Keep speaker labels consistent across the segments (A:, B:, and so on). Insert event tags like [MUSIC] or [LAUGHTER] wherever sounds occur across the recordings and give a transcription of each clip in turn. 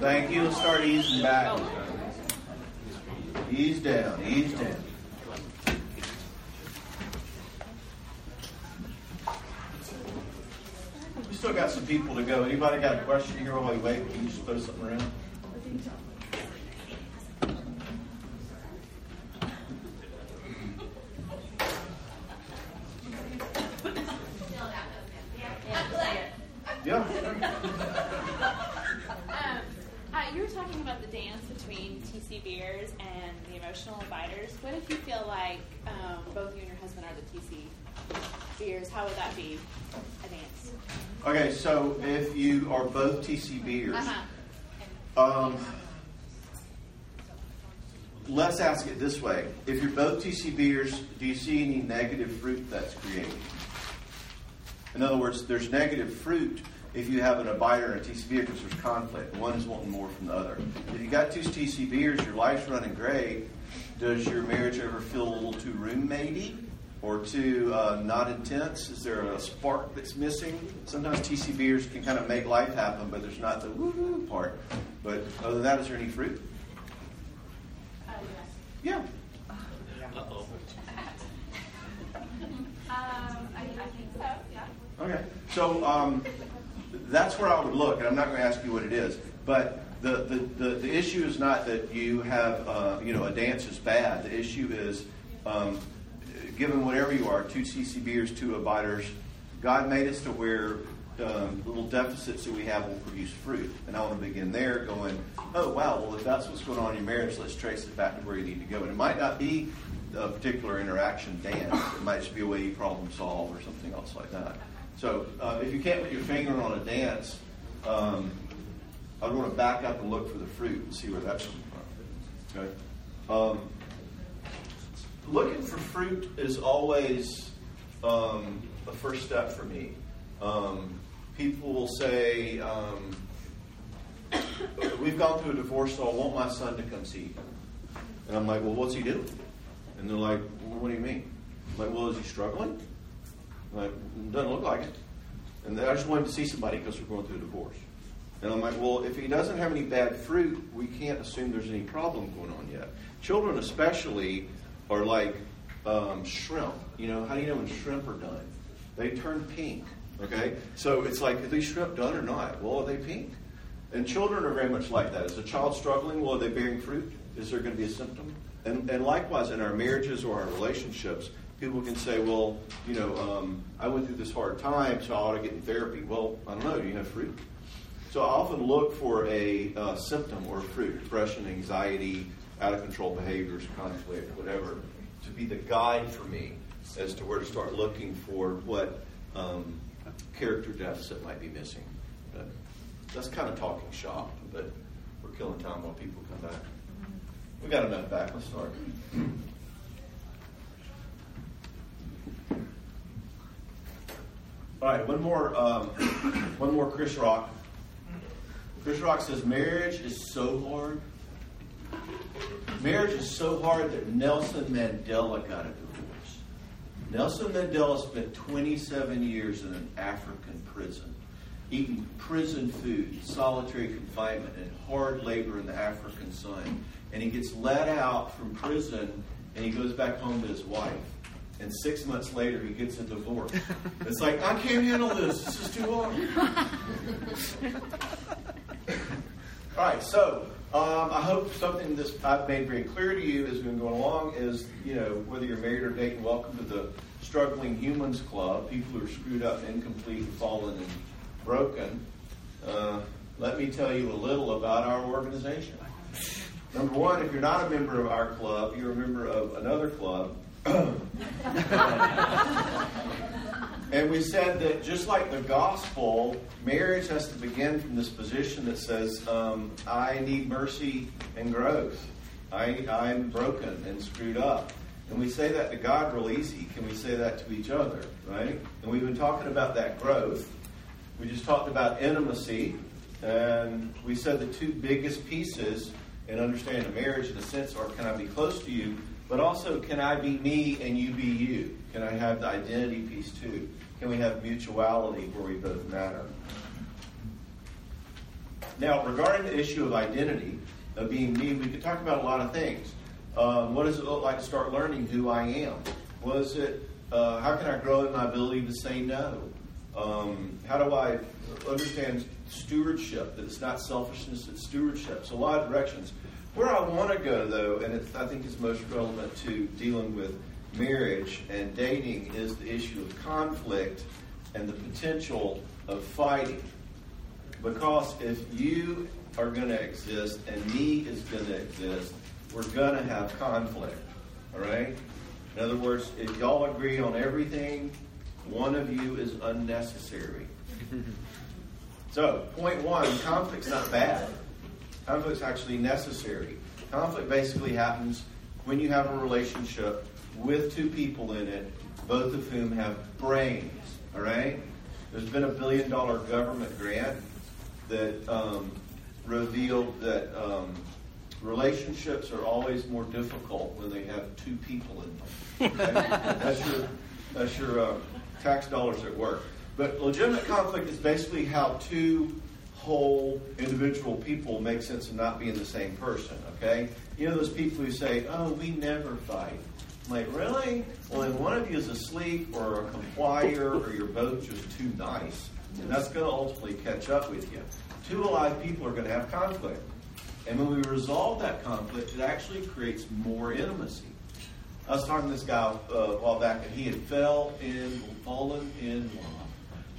A: Thank you. Start easing back. Ease down, ease down. We still got some people to go. Anybody got a question here while we wait? Can you just throw something around? Yeah.
B: Um, uh, you were talking about the dance between TCBers and the emotional abiders. What if you feel like um, both you and your husband are the TC Beers? How would that be a dance?
A: Okay, so if you are both TCBers,
B: Uh-huh.
A: um, let's ask it this way. TCBers, do you see any negative fruit that's created? In other words, there's negative fruit if you have an abider and a TCBer because there's conflict. One is wanting more from the other. If you got two TCBers, your life's running great. Does your marriage ever feel a little too roommatey or too uh, not intense? Is there a spark that's missing? Sometimes TCBers can kind of make life happen, but there's not the woo-hoo part. But other than that, is there any fruit? Yeah.
C: Um, I, I think so, yeah.
A: Okay, so um, that's where I would look, and I'm not going to ask you what it is. But the, the, the, the issue is not that you have, uh, you know, a dance is bad. The issue is, um, given whatever you are, two TCBers, two abiders, God made us to where um, little deficits that we have will produce fruit. And I want to begin there going, oh, wow, well, if that's what's going on in your marriage, let's trace it back to where you need to go. And it might not be a particular interaction dance. It might just be a way you problem solve or something else like that. So uh, if you can't put your finger on a dance, um, I'd want to back up and look for the fruit and see where that's coming from. Okay. Um, looking for fruit is always um, a first step for me. Um, people will say, um, "We've gone through a divorce, so I want my son to come see you." And I'm like, "Well, what's he doing?" And they're like, well, "What do you mean?" I'm like, "Well, is he struggling?" Like, doesn't look like it. And I just wanted to see somebody because we're going through a divorce. And I'm like, well, if he doesn't have any bad fruit, we can't assume there's any problem going on yet. Children, especially, are like um, shrimp. You know, how do you know when shrimp are done? They turn pink. Okay? So it's like, are these shrimp done or not? Well, are they pink? And children are very much like that. Is a child struggling? Well, are they bearing fruit? Is there going to be a symptom? And, and likewise, in our marriages or our relationships, people can say, well, you know, um, I went through this hard time, so I ought to get in therapy. Well, I don't know. Do you have fruit? So I often look for a uh, symptom or fruit, depression, anxiety, out of control behaviors, conflict, whatever, to be the guide for me as to where to start looking for what um, character deficit might be missing. But that's kind of talking shop, but we're killing time while people come back. We got enough back. Let's start. All right, one more, um, one more. Chris Rock. Chris Rock says marriage is so hard. Marriage is so hard that Nelson Mandela got a divorce. Nelson Mandela spent 27 years in an African prison, eating prison food, solitary confinement, and hard labor in the African sun. And he gets let out from prison and he goes back home to his wife. And six months later, he gets a divorce. It's like, I can't handle this. This is too hard. [LAUGHS] All right, so um, I hope something this I've made very clear to you as we've been going along is, you know, whether you're married or dating, welcome to the Struggling Humans Club. People who are screwed up, incomplete, fallen, and broken. Uh, let me tell you a little about our organization. Number one, if you're not a member of our club, you're a member of another club. [COUGHS] And we said that just like the gospel, marriage has to begin from this position that says, um, I need mercy and growth. I, I'm broken and screwed up. And we say that to God real easy. Can we say that to each other, right? And we've been talking about that growth. We just talked about intimacy. And we said the two biggest pieces in understanding marriage, in a sense, are can I be close to you, but also can I be me and you be you? Can I have the identity piece too? Can we have mutuality where we both matter? Now, regarding the issue of identity, of being me, we could talk about a lot of things. Um, what does it look like to start learning who I am? What is it? Uh, how can I grow in my ability to say no? Um, how do I understand stewardship? That it's not selfishness, it's stewardship. So a lot of directions. Where I want to go, though, and I think it's most relevant to dealing with marriage and dating, is the issue of conflict and the potential of fighting. Because if you are going to exist and me is going to exist, we're going to have conflict. All right? In other words, if y'all agree on everything, one of you is unnecessary. [LAUGHS] so, point one conflict's not bad. Conflict's actually necessary. Conflict basically happens when you have a relationship with two people in it, both of whom have brains. All right? There's been a billion dollar government grant that um, revealed that um, relationships are always more difficult when they have two people in them. Okay? [LAUGHS] that's your, that's your uh, tax dollars at work. But legitimate conflict is basically how two whole individual people make sense of not being the same person. Okay? You know those people who say, "Oh, we never fight." I'm like, really? Well, then one of you is asleep or a complier, or you're both just too nice, and that's going to ultimately catch up with you. Two alive people are going to have conflict. And when we resolve that conflict, it actually creates more intimacy. I was talking to this guy uh, a while back, and he had fell in, fallen in love.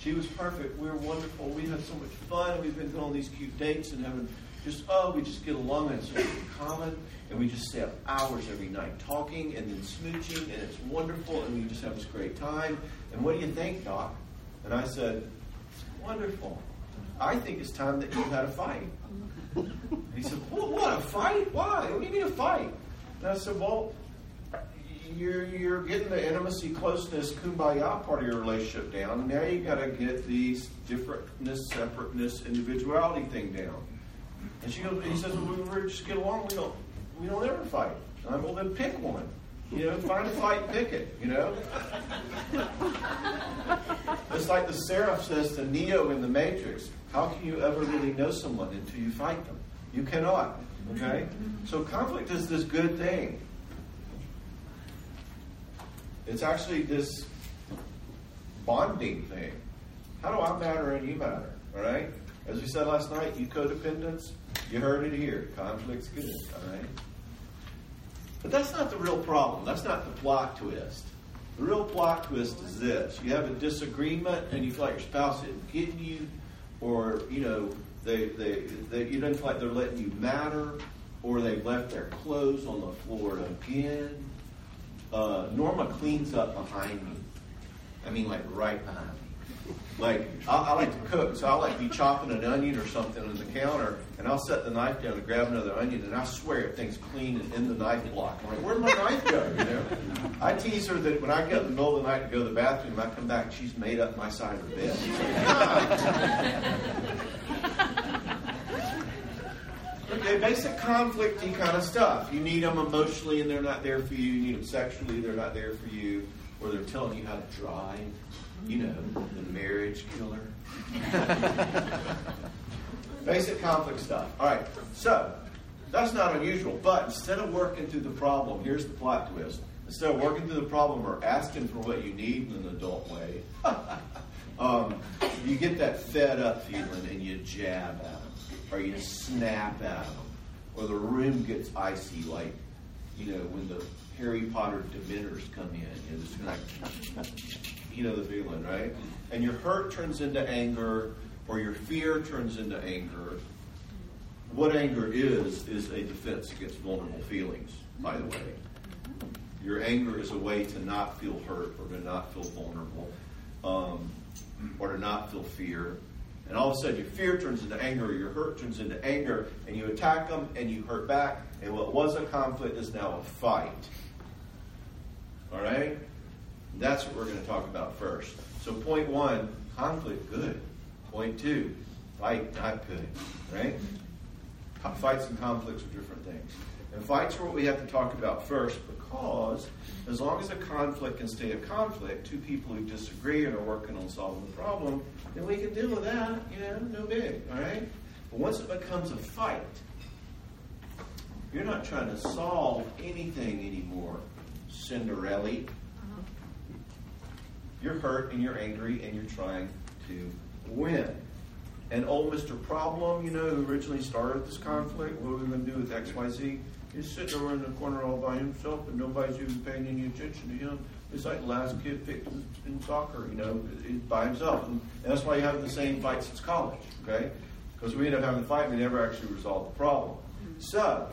A: She was perfect. We were wonderful. We had so much fun. We've been going on these cute dates and having just, oh, we just get along and it's so common. And we just stay up hours every night talking and then smooching, and it's wonderful, and we just have this great time. And what do you think, Doc? And I said, wonderful. I think it's time that you had a fight. he said, what, a fight? Why? What do you mean a fight? And I said, well, you're, you're getting the intimacy, closeness, kumbaya part of your relationship down. Now you got to get these differentness, separateness, individuality thing down. And she goes, he says, well, we just get along. We don't, we don't ever fight. And I'm, well, then pick one. You know, find a fight, pick it. You know. it's like the seraph says to Neo in the Matrix. How can you ever really know someone until you fight them? You cannot. Okay? So conflict is this good thing. It's actually this bonding thing. How do I matter and you matter? All right? As we said last night, you codependents, you heard it here. Conflict's good. All right? But that's not the real problem. That's not the plot twist. The real plot twist is this. You have a disagreement and you feel like your spouse isn't getting you, or, you know, they, they, they, you don't feel like they're letting you matter, or they've left their clothes on the floor again. Uh, Norma cleans up behind me. I mean, like right behind me. Like, I, I like to cook, so I'll like be chopping an onion or something on the counter, and I'll set the knife down to grab another onion, and I swear if things clean and in the knife block. I'm like, where'd my knife go? You know? I tease her that when I get in the middle of the night to go to the bathroom, I come back, she's made up my side of the bed. [LAUGHS] [LAUGHS] okay, basic conflicty kind of stuff. You need them emotionally, and they're not there for you. You need them sexually, they're not there for you. Or they're telling you how to drive you know, the marriage killer. [LAUGHS] Basic conflict stuff. All right, so that's not unusual, but instead of working through the problem, here's the plot twist. Instead of working through the problem or asking for what you need in an adult way, [LAUGHS] um, you get that fed up feeling and you jab at them, or you snap at them, or the room gets icy like, you know, when the Harry Potter Dementors come in. You know, like, you know the feeling, right? And your hurt turns into anger, or your fear turns into anger. What anger is, is a defense against vulnerable feelings, by the way. Your anger is a way to not feel hurt or to not feel vulnerable um, or to not feel fear. And all of a sudden, your fear turns into anger, or your hurt turns into anger, and you attack them and you hurt back. And what was a conflict is now a fight. All right? That's what we're going to talk about first. So, point one conflict, good. Point two fight, not good. Right? Fights and conflicts are different things. And fights are what we have to talk about first because as long as a conflict can stay a conflict, two people who disagree and are working on solving the problem, then we can deal with that, you know, no big, all right? But once it becomes a fight, you're not trying to solve anything anymore, Cinderella. You're hurt and you're angry and you're trying to win. And old Mr. Problem, you know, who originally started this conflict, what are we going to do with XYZ? He's sitting over in the corner all by himself and nobody's even paying any attention to him. It's like the last kid picked in soccer, you know, by himself. And that's why you have the same fight since college, okay? Because we end up having a fight and we never actually resolve the problem. Mm-hmm. So,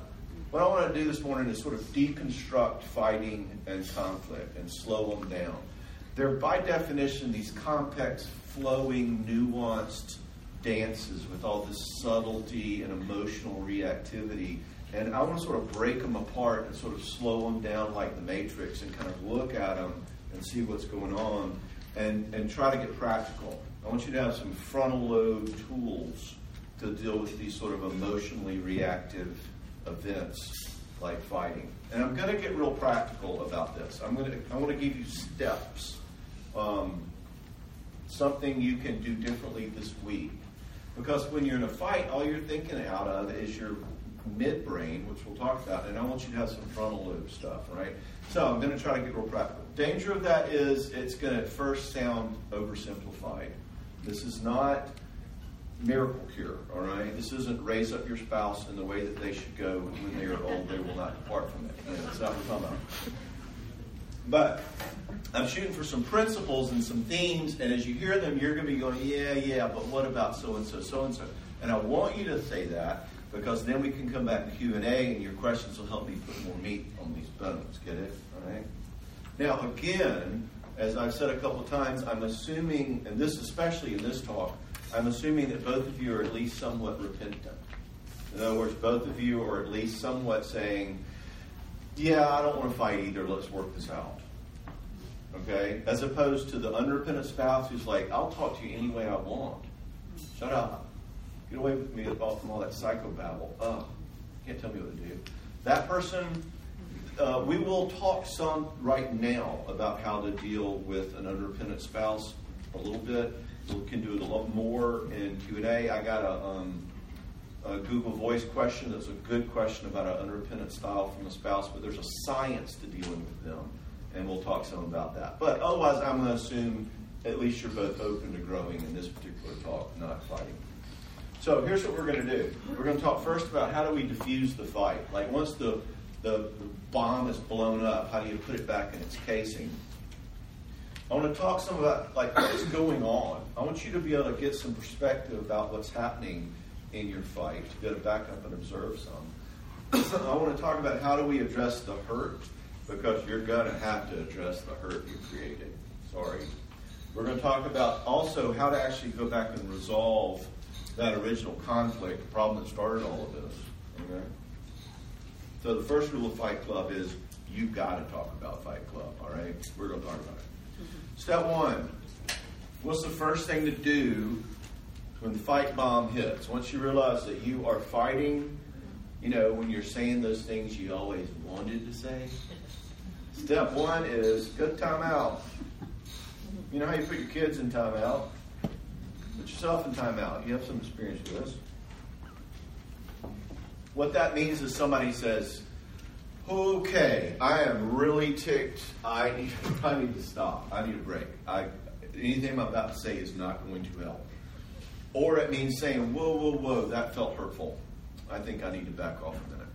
A: what I want to do this morning is sort of deconstruct fighting and conflict and slow them down. They're by definition these complex, flowing, nuanced dances with all this subtlety and emotional reactivity. And I want to sort of break them apart and sort of slow them down like the Matrix and kind of look at them and see what's going on and, and try to get practical. I want you to have some frontal lobe tools to deal with these sort of emotionally reactive events like fighting. And I'm going to get real practical about this. I'm going to I want to give you steps um, something you can do differently this week. Because when you're in a fight, all you're thinking out of is your midbrain, which we'll talk about, and I want you to have some frontal lobe stuff, right? So I'm going to try to get real practical. Danger of that is it's going to first sound oversimplified. This is not miracle cure, all right? This isn't raise up your spouse in the way that they should go when they are old, they will not depart from it. That's not what we're talking about. But I'm shooting for some principles and some themes, and as you hear them, you're going to be going, yeah, yeah, but what about so and so, so and so? And I want you to say that because then we can come back to Q and A, and your questions will help me put more meat on these bones. Get it? All right. Now, again, as I've said a couple times, I'm assuming, and this especially in this talk, I'm assuming that both of you are at least somewhat repentant. In other words, both of you are at least somewhat saying, "Yeah, I don't want to fight either. Let's work this out." Okay? As opposed to the unrepentant spouse who's like, I'll talk to you any way I want. Shut up. Get away with me from all that psychobabble. Oh, can't tell me what to do. That person, uh, we will talk some right now about how to deal with an unrepentant spouse a little bit. We can do it a lot more in Q&A. I got a, um, a Google Voice question that's a good question about an unrepentant style from a spouse, but there's a science to dealing with them and we'll talk some about that. But otherwise, I'm going to assume at least you're both open to growing in this particular talk, not fighting. So here's what we're going to do. We're going to talk first about how do we diffuse the fight. Like once the, the, bomb is blown up, how do you put it back in its casing? I want to talk some about like what's going on. I want you to be able to get some perspective about what's happening in your fight, to be able to back up and observe some. I want to talk about how do we address the hurt because you're going to have to address the hurt you created. Sorry. We're going to talk about also how to actually go back and resolve that original conflict, the problem that started all of this. Okay? So the first rule of Fight Club is you've got to talk about Fight Club, all right? We're going to talk about it. Mm-hmm. Step one what's the first thing to do when the fight bomb hits? Once you realize that you are fighting, you know, when you're saying those things you always wanted to say, Step one is good timeout. You know how you put your kids in timeout? Put yourself in timeout. You have some experience with this. What that means is somebody says, "Okay, I am really ticked. I need, [LAUGHS] I need to stop. I need a break. I, anything I'm about to say is not going to help." Or it means saying, "Whoa, whoa, whoa, that felt hurtful. I think I need to back off a minute."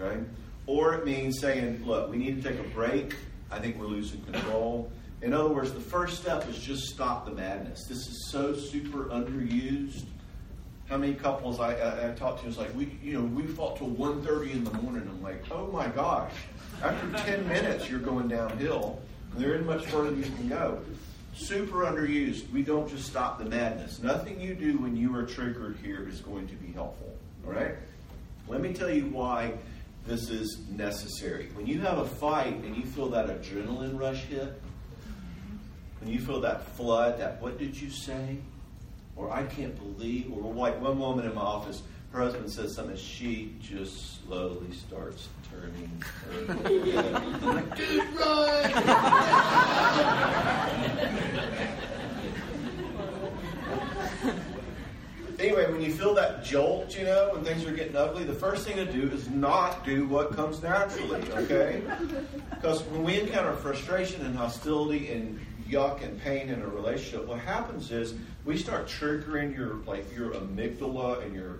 A: Okay. Or it means saying, look, we need to take a break. I think we're losing control. In other words, the first step is just stop the madness. This is so super underused. How many couples I, I, I talked to was like, we, you know, we fought till 1.30 in the morning. I'm like, oh my gosh. After 10 minutes, you're going downhill. There isn't much further you can go. Super underused. We don't just stop the madness. Nothing you do when you are triggered here is going to be helpful. All right? Let me tell you why this is necessary. When you have a fight and you feel that adrenaline rush hit, when you feel that flood, that what did you say? Or I can't believe, or like one woman in my office, her husband says something, she just slowly starts turning. Her like, [LAUGHS] dude, run! anyway, when you feel that jolt, you know, when things are getting ugly, the first thing to do is not do what comes naturally, okay? Because when we encounter frustration and hostility and yuck and pain in a relationship, what happens is we start triggering your like your amygdala and your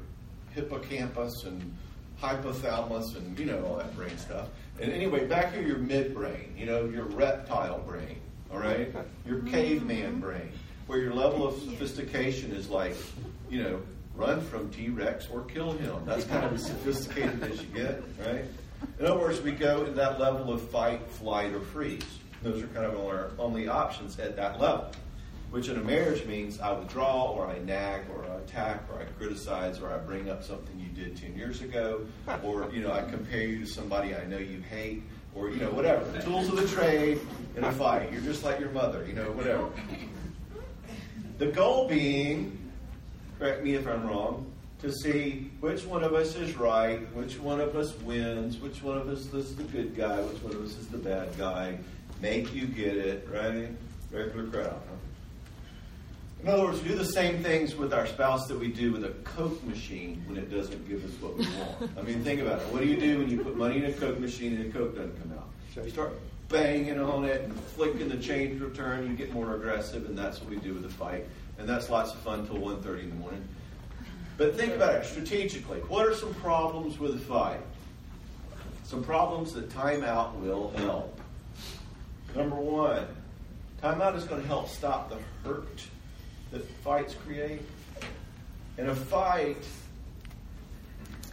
A: hippocampus and hypothalamus and you know all that brain stuff. And anyway, back here your midbrain, you know, your reptile brain, all right? Your mm-hmm. caveman brain, where your level of sophistication is like, you know, run from T Rex or kill him. That's kind of as sophisticated as you get, right? In other words, we go in that level of fight, flight, or freeze. Those are kind of our only options at that level, which in a marriage means I withdraw, or I nag, or I attack, or I criticize, or I bring up something you did 10 years ago, [LAUGHS] or, you know, I compare you to somebody I know you hate, or, you know, whatever. The tools of the trade in a fight. You're just like your mother, you know, whatever. The goal being, correct me if I'm wrong, to see which one of us is right, which one of us wins, which one of us is the good guy, which one of us is the bad guy. Make you get it, right? Regular crowd. Huh? In other words, we do the same things with our spouse that we do with a Coke machine when it doesn't give us what we want. I mean, think about it. What do you do when you put money in a Coke machine and the Coke doesn't come out? So you start banging on it and flicking the change return. You get more aggressive, and that's what we do with a fight. And that's lots of fun till 1.30 in the morning. But think about it strategically. What are some problems with a fight? Some problems that timeout will help. Number one, timeout is going to help stop the hurt that fights create. In a fight,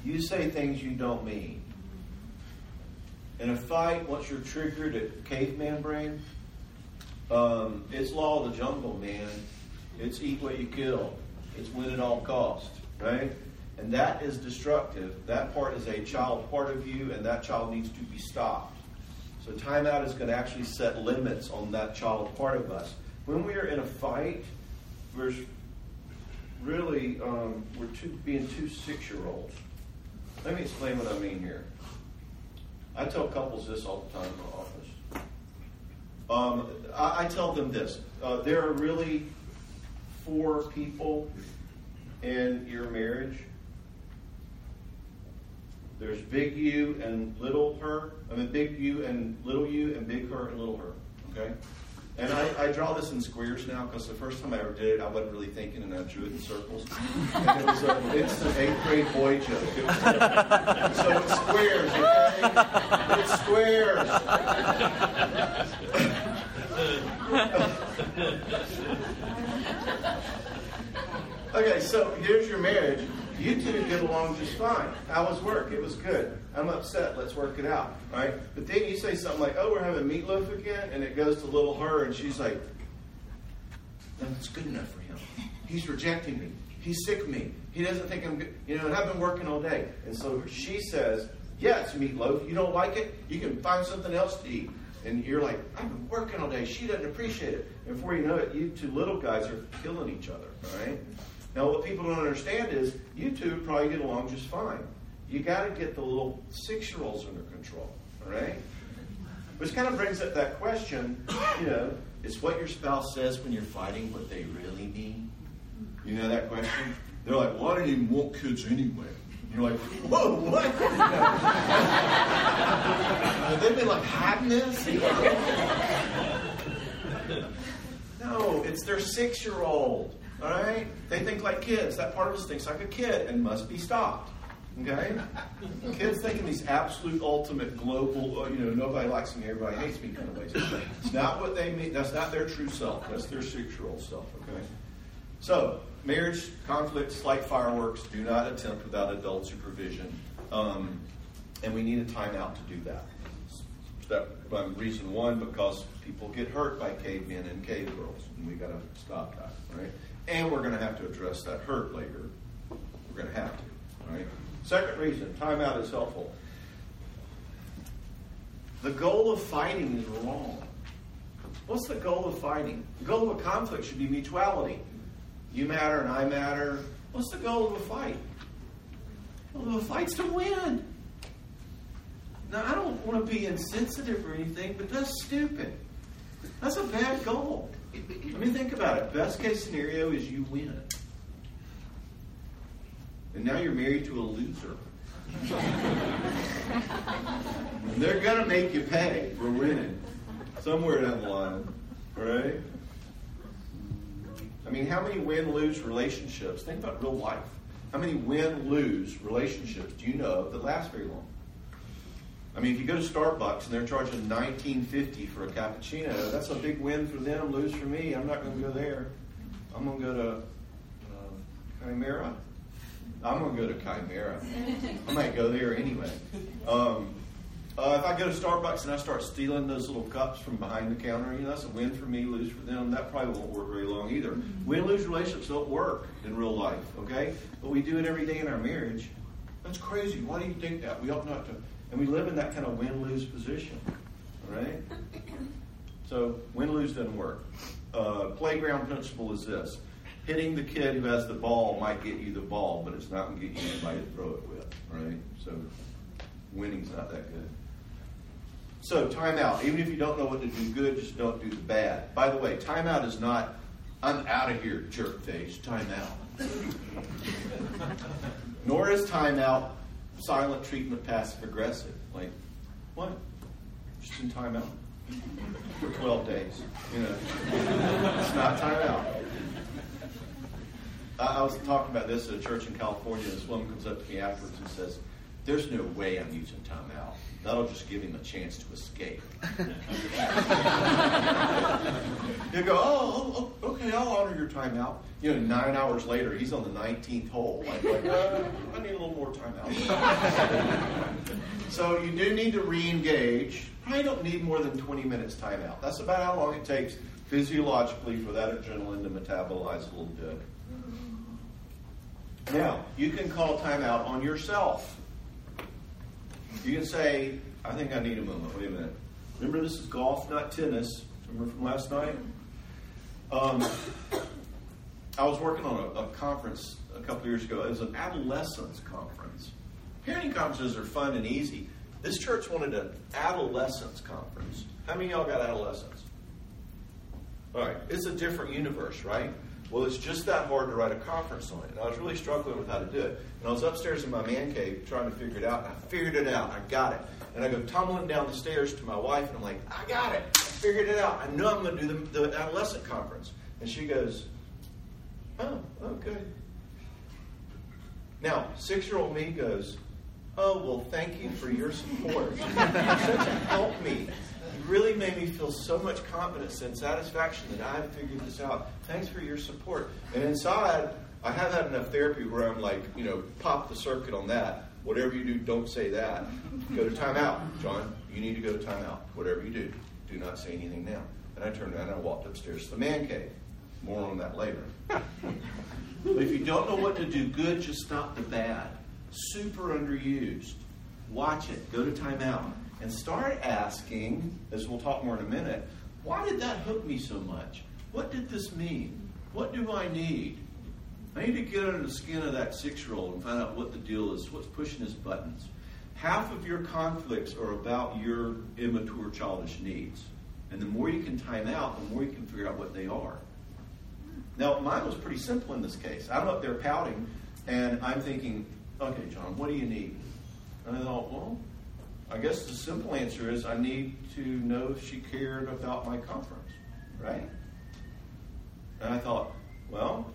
A: you say things you don't mean. In a fight, once you're triggered at caveman brain, um, it's law of the jungle, man. It's eat what you kill. It's win at all cost, right? And that is destructive. That part is a child part of you, and that child needs to be stopped. So timeout is going to actually set limits on that child part of us. When we are in a fight, we're really um, we're two, being two six-year-olds. Let me explain what I mean here. I tell couples this all the time in the office. Um, I, I, tell them this: uh, there are really four people in your marriage. There's big you and little her. I mean, big you and little you, and big her and little her. Okay? And I, I draw this in squares now because the first time I ever did it, I wasn't really thinking, and I drew it in circles. And it was an eighth grade boy joke. It was [LAUGHS] so it's squares, okay? It's squares. [LAUGHS] okay, so here's your marriage. You two get along just fine. How was work? It was good. I'm upset. Let's work it out. Right? But then you say something like, oh, we're having meatloaf again, and it goes to little her, and she's like, that's good enough for him. He's rejecting me. He's sick of me. He doesn't think I'm good. You know, and I've been working all day. And so she says, yeah, it's meatloaf. You don't like it? You can find something else to eat. And you're like, I've been working all day. She doesn't appreciate it. And before you know it, you two little guys are killing each other. Right? Now, what people don't understand is you two probably get along just fine. You got to get the little six year olds under control, all right? Which kind of brings up that question, you know, is what your spouse says when you're fighting what they really mean? You know that question? They're like, I didn't even want kids anyway. You're like, whoa, what? [LAUGHS] Have they been like hiding this? [LAUGHS] no, it's their six year old. All right? They think like kids. That part of us thinks like a kid and must be stopped. Okay? Kids think in these absolute, ultimate, global, uh, you know, nobody likes me, everybody hates me kind of ways. It's not what they mean. That's not their true self. That's their six-year-old self. Okay? So, marriage conflicts like fireworks do not attempt without adult supervision, um, and we need a timeout to do that. That by reason one, because people get hurt by cavemen and cave girls, and we got to stop that, right? And we're going to have to address that hurt later. We're going to have to, right? Second reason, timeout is helpful. The goal of fighting is wrong. What's the goal of fighting? The goal of a conflict should be mutuality. You matter and I matter. What's the goal of a fight? Well, the fight's to win. Now, I don't want to be insensitive or anything, but that's stupid. That's a bad goal. Let me think about it. Best case scenario is you win. And now you're married to a loser. and they're going to make you pay for winning somewhere down the line, right? I mean, how many win lose relationships? Think about real life. How many win lose relationships do you know that last very long? I mean, if you go to Starbucks and they're charging nineteen fifty for a cappuccino, that's a big win for them, lose for me. I'm not going to go there. I'm going to go to uh, Chimera. I'm going to go to Chimera. I might go there anyway. Um, uh, if I go to Starbucks and I start stealing those little cups from behind the counter, you know, that's a win for me, lose for them. That probably won't work very long either. Win lose relationships don't work in real life, okay? But we do it every day in our marriage. That's crazy. Why do you think that? We ought not to. And we live in that kind of win lose position, right? So win lose doesn't work. Uh, playground principle is this hitting the kid who has the ball might get you the ball, but it's not going to get you anybody to throw it with, right? So winning's not that good. So timeout. Even if you don't know what to do good, just don't do the bad. By the way, timeout is not I'm out of here, jerk face. Timeout. [LAUGHS] Nor is timeout silent treatment passive aggressive. Like, what? Just in timeout for 12 days. You know, it's not timeout. I, I was talking about this at a church in California. And this woman comes up to me afterwards and says, "There's no way I'm using timeout. That'll just give him a chance to escape." [LAUGHS] you go, oh, oh, okay, I'll honor your timeout. You know, nine hours later, he's on the 19th hole. Like, like uh, I need a little more timeout. [LAUGHS] so you do need to re-engage. Probably don't need more than 20 minutes timeout. That's about how long it takes physiologically for that adrenaline to metabolize a little bit. Now, you can call timeout on yourself. You can say, I think I need a moment. Wait a minute. Remember, this is golf, not tennis. Remember from last night? Um, I was working on a, a, conference a couple years ago. It was an adolescence conference. Parenting conferences are fun and easy. This church wanted an adolescence conference. How many of y'all got adolescents? All right, it's a different universe, right? Well, it's just that hard to write a conference on it. And I was really struggling with how to do it. And I was upstairs in my man cave trying to figure it out. And I figured it out. I got it. And I go tumbling down the stairs to my wife, and I'm like, I got it. I figured it out. I know I'm going to do the, the adolescent conference. And she goes, Oh, okay. Now, six year old me goes, Oh, well, thank you for your support. Such a help me really made me feel so much confidence and satisfaction that I had figured this out. Thanks for your support. And inside, I have had enough therapy where I'm like, you know, pop the circuit on that. Whatever you do, don't say that. Go to timeout, John. You need to go to timeout. Whatever you do, do not say anything now. And I turned around and I walked upstairs to the man cave. More on that later. but if you don't know what to do good, just stop the bad. Super underused. Watch it. Go to timeout and start asking, as we'll talk more in a minute, why did that hook me so much? What did this mean? What do I need? I need to get under the skin of that six year old and find out what the deal is, what's pushing his buttons. Half of your conflicts are about your immature childish needs. And the more you can time out, the more you can figure out what they are. Now, mine was pretty simple in this case. I'm up there pouting, and I'm thinking, okay, John, what do you need? And I thought, well, I guess the simple answer is I need to know if she cared about my conference, right? And I thought, well,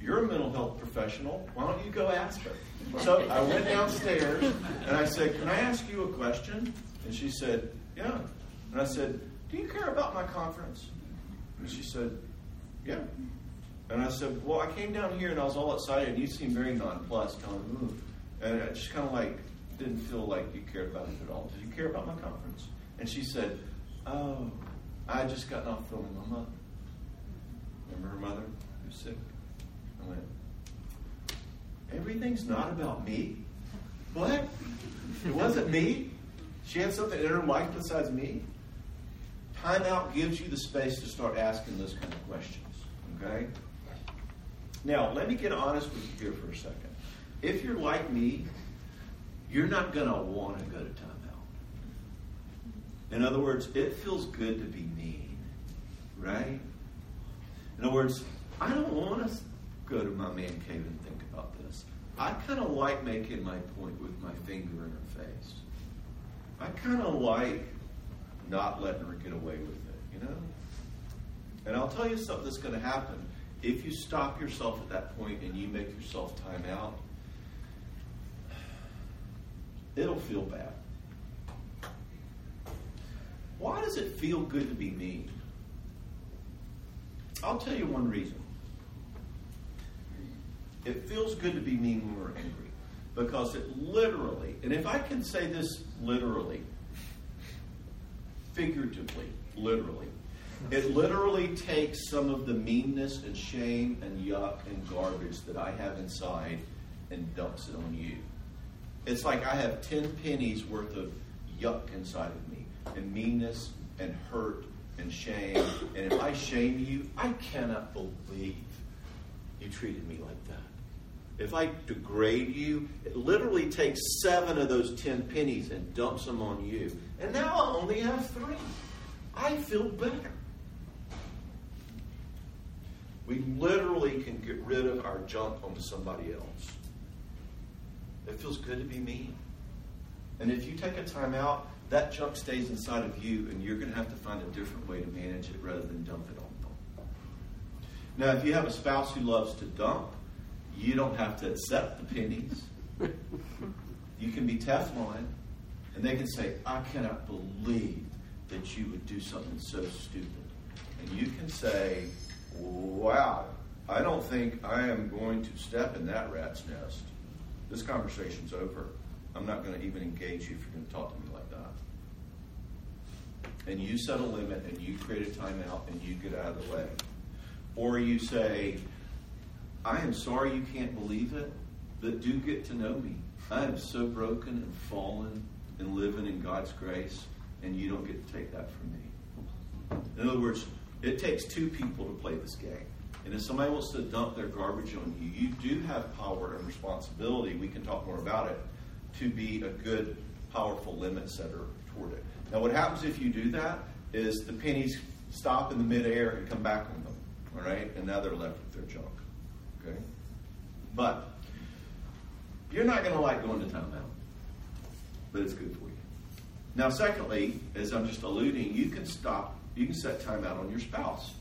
A: you're a mental health professional. Why don't you go ask her? So I went downstairs and I said, Can I ask you a question? And she said, Yeah. And I said, Do you care about my conference? And she said, Yeah. And I said, Well, I came down here and I was all excited, and you seemed very nonplussed, kind of, and just kind of like didn't feel like you cared about it at all. Did you care about my conference? And she said, Oh, I just got off filming my mother. Remember her mother who's sick? I went, Everything's not about me. What? It wasn't me? She had something in her life besides me? Timeout gives you the space to start asking those kind of questions. Okay? Now, let me get honest with you here for a second. If you're like me, you're not going to want to go to timeout. In other words, it feels good to be mean, right? In other words, I don't want to go to my man cave and think about this. I kind of like making my point with my finger in her face. I kind of like not letting her get away with it, you know? And I'll tell you something that's going to happen. If you stop yourself at that point and you make yourself time out, it'll feel bad. Why does it feel good to be mean? I'll tell you one reason. It feels good to be mean when we're angry because it literally, and if I can say this literally, figuratively, literally, it literally takes some of the meanness and shame and yuck and garbage that I have inside and dumps it on you. It's like I have 10 pennies worth of yuck inside of me, and meanness and hurt and shame. And if I shame you, I cannot believe you treated me like that. If I degrade you, it literally takes seven of those 10 pennies and dumps them on you. And now I only have three. I feel better. We literally can get rid of our junk onto somebody else. It feels good to be mean. And if you take a time out, that junk stays inside of you, and you're going to have to find a different way to manage it rather than dump it on them. Now, if you have a spouse who loves to dump, you don't have to accept the pennies. [LAUGHS] You can be Teflon, and they can say, I cannot believe that you would do something so stupid. And you can say, Wow, I don't think I am going to step in that rat's nest. This conversation's over. I'm not going to even engage you if you're going to talk to me like that. And you set a limit and you create a timeout and you get out of the way. Or you say, I am sorry you can't believe it, but do get to know me. I am so broken and fallen and living in God's grace, and you don't get to take that from me. In other words, it takes two people to play this game. And if somebody wants to dump their garbage on you, you do have power and responsibility. We can talk more about it to be a good, powerful limit setter toward it. Now, what happens if you do that is the pennies stop in the midair and come back on them. All right? And now they're left with their junk. Okay? But you're not going to like going to timeout, but it's good for you. Now, secondly, as I'm just alluding, you can stop, you can set timeout on your spouse.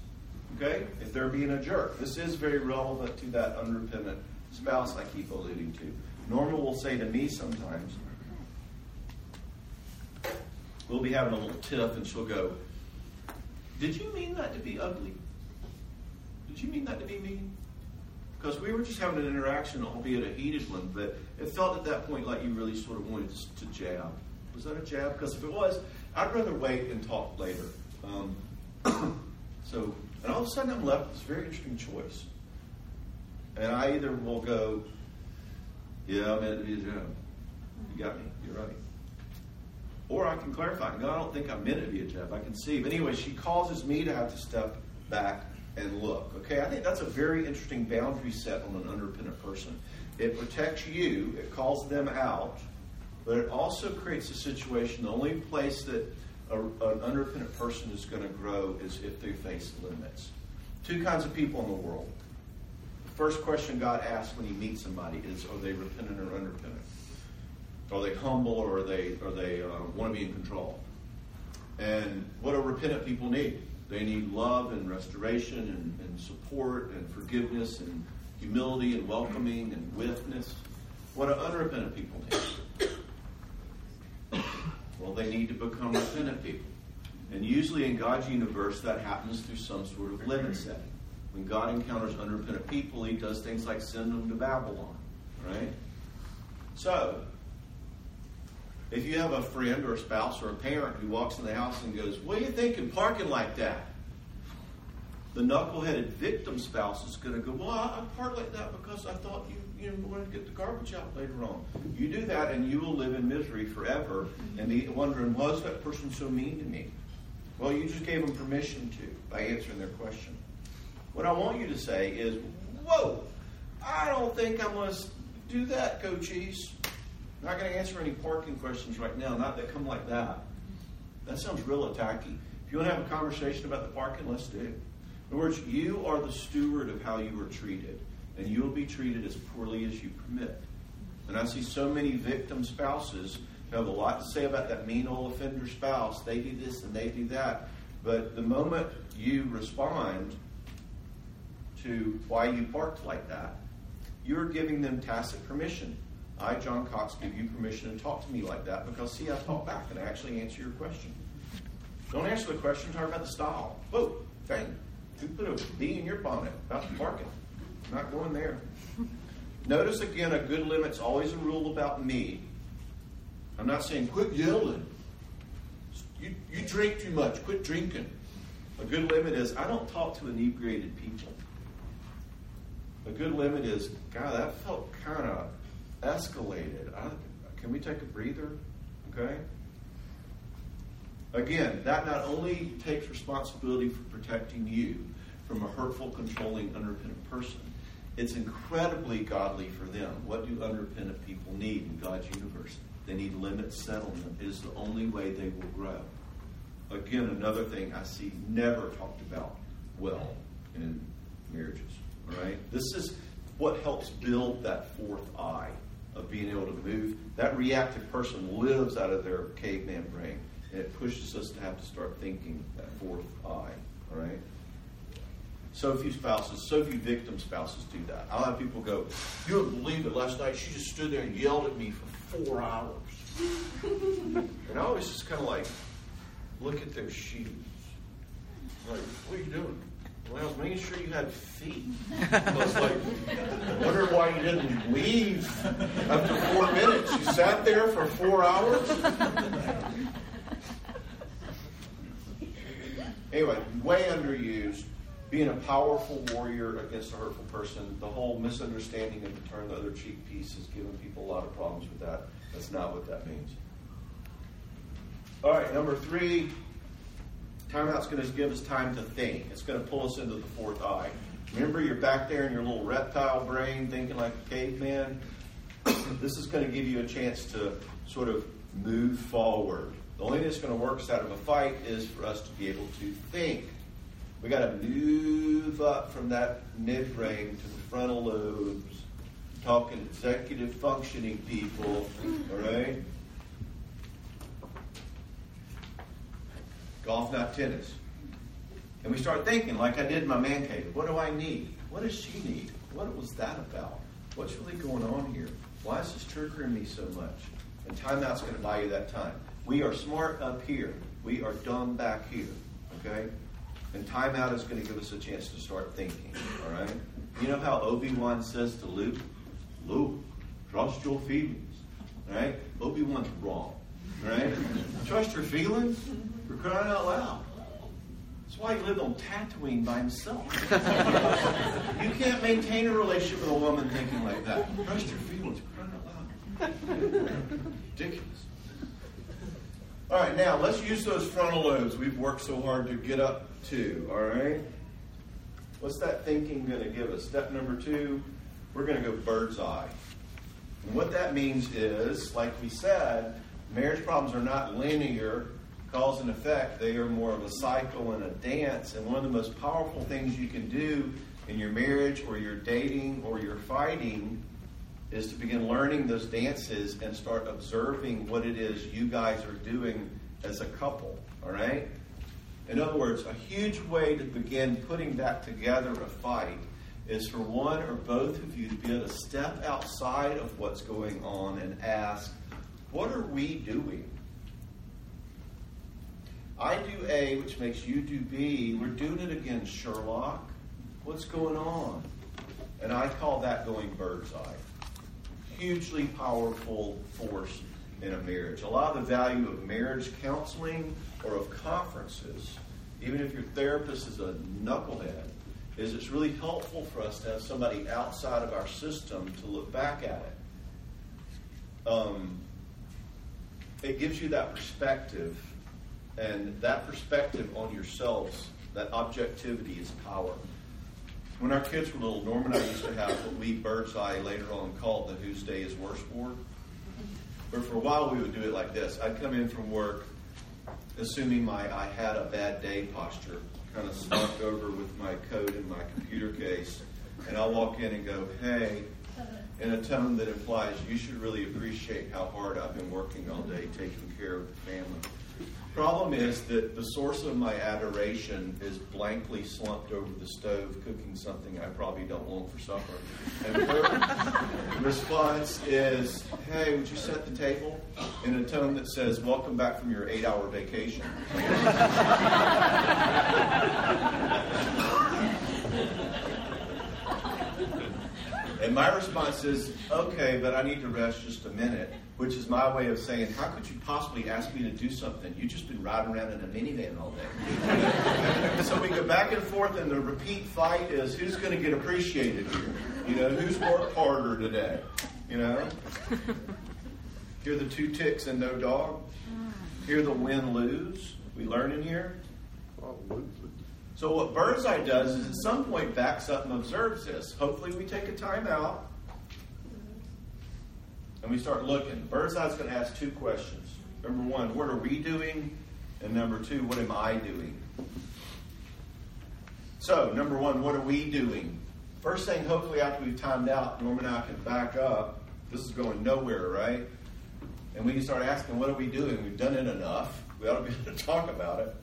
A: Okay? If they're being a jerk. This is very relevant to that unrepentant spouse I keep alluding to. Norma will say to me sometimes, we'll be having a little tiff, and she'll go, Did you mean that to be ugly? Did you mean that to be mean? Because we were just having an interaction, albeit a heated one, but it felt at that point like you really sort of wanted to jab. Was that a jab? Because if it was, I'd rather wait and talk later. Um, [COUGHS] so, and all of a sudden I'm left with this very interesting choice. And I either will go, yeah, I meant to be a jab. You got me. You're right. Or I can clarify. No, I don't think I meant to be a jab. I can see. But anyway, she causes me to have to step back and look. Okay, I think that's a very interesting boundary set on an underpinned person. It protects you, it calls them out, but it also creates a situation. The only place that a, an unrepentant person is going to grow is if they face limits. Two kinds of people in the world. The first question God asks when He meets somebody is, "Are they repentant or unrepentant? Are they humble or are they are they uh, want to be in control?" And what do repentant people need? They need love and restoration and, and support and forgiveness and humility and welcoming and witness. What do unrepentant people need? Well, they need to become repentant people. And usually in God's universe, that happens through some sort of limit setting. When God encounters unrepentant people, he does things like send them to Babylon, right? So, if you have a friend or a spouse or a parent who walks in the house and goes, What do you think in parking like that? The knuckleheaded victim spouse is going to go, Well, I parked like that because I thought you, you know, to get the garbage out later on. You do that and you will live in misery forever mm-hmm. and be wondering, Was that person so mean to me? Well, you just gave them permission to by answering their question. What I want you to say is, Whoa, I don't think I'm going to do that, Coach East. I'm not going to answer any parking questions right now, not that come like that. That sounds real attacky. If you want to have a conversation about the parking, let's do it. In other words, you are the steward of how you were treated, and you will be treated as poorly as you permit. And I see so many victim spouses who have a lot to say about that mean old offender spouse. They do this and they do that. But the moment you respond to why you parked like that, you're giving them tacit permission. I, John Cox, give you permission to talk to me like that because, see, I talk back and I actually answer your question. Don't answer the question, talk about the style. Whoa, dang, who put a bee in your bonnet about the parking? Not going there. Notice again, a good limit's always a rule about me. I'm not saying quit yelling. You, you drink too much, quit drinking. A good limit is I don't talk to inebriated people. A good limit is, God, that felt kind of escalated. I, can we take a breather? Okay? Again, that not only takes responsibility for protecting you from a hurtful, controlling, unrepentant person, it's incredibly godly for them. What do unrepentant people need in God's universe? They need limits settlement. It is the only way they will grow. Again, another thing I see never talked about well in marriages. All right? This is what helps build that fourth eye of being able to move. That reactive person lives out of their caveman brain, and it pushes us to have to start thinking that fourth eye. All right? So few spouses, so few victim spouses do that. I'll have people go, You wouldn't believe it last night. She just stood there and yelled at me for four hours. [LAUGHS] and I always just kind of like look at their shoes. Like, what are you doing? Well, I was making sure you had feet. I was like, wonder why you didn't leave after four minutes. You sat there for four hours. anyway, way underused. Being a powerful warrior against a hurtful person, the whole misunderstanding of the turn the other cheek piece is giving people a lot of problems with that. That's not what that means. All right, number three, timeout's going to give us time to think. It's going to pull us into the fourth eye. Remember, you're back there in your little reptile brain thinking like a caveman. [COUGHS] this is going to give you a chance to sort of move forward. The only thing that's going to work us out of a fight is for us to be able to think. We got to move up from that midbrain to the frontal lobes. Talking executive functioning people, all right? Golf, not tennis. And we start thinking, like I did in my man cave, what do I need? What does she need? What was that about? What's really going on here? Why is this triggering me so much? And timeout's going to buy you that time. We are smart up here. We are dumb back here. Okay? And timeout is going to give us a chance to start thinking. All right? You know how Obi Wan says to Luke, Luke, trust your feelings. All right? Obi Wan's wrong. All right? trust your feelings? For crying out loud. That's why he lived on Tatooine by himself. [LAUGHS] you can't maintain a relationship with a woman thinking like that. Trust your feelings. Crying out loud. Ridiculous. All right, now let's use those frontal lobes we've worked so hard to get up to. All right? What's that thinking going to give us? Step number two, we're going to go bird's eye. And what that means is, like we said, marriage problems are not linear cause and effect. They are more of a cycle and a dance. And one of the most powerful things you can do in your marriage or your dating or your fighting is to begin learning those dances and start observing what it is you guys are doing as a couple. All right? In other words, a huge way to begin putting back together a fight is for one or both of you to be able to step outside of what's going on and ask, what are we doing? I do A, which makes you do B. We're doing it again, Sherlock. What's going on? And I call that going bird's eye. Hugely powerful force in a marriage. A lot of the value of marriage counseling or of conferences, even if your therapist is a knucklehead, is it's really helpful for us to have somebody outside of our system to look back at it. Um, it gives you that perspective and that perspective on yourselves, that objectivity is power. When our kids were little, Norm and I used to have what we bird's eye later on called the Whose Day is Worse board. But for a while, we would do it like this. I'd come in from work, assuming my I had a bad day posture, kind of slumped over with my coat and my computer case, and I'll walk in and go, "Hey," in a tone that implies you should really appreciate how hard I've been working all day taking care of the family. Problem is that the source of my adoration is blankly slumped over the stove cooking something I probably don't want for supper. And her [LAUGHS] response is, Hey, would you set the table? In a tone that says, Welcome back from your eight hour vacation. [LAUGHS] And my response is, okay, but I need to rest just a minute, which is my way of saying, how could you possibly ask me to do something? You've just been riding around in a minivan all day. [LAUGHS] so we go back and forth, and the repeat fight is who's going to get appreciated here? You know, who's worked harder today? You know? Hear the two ticks and no dog? Hear the win lose? We learn in here? So what Birdseye does is at some point backs up and observes this. Hopefully we take a time out and we start looking. Birdseye's going to ask two questions. Number one, what are we doing? And number two, what am I doing? So, number one, what are we doing? First thing, hopefully after we've timed out, Norma and I can back up. This is going nowhere, right? And we can start asking, what are we doing? We've done it enough. We ought to be [LAUGHS] able to talk about it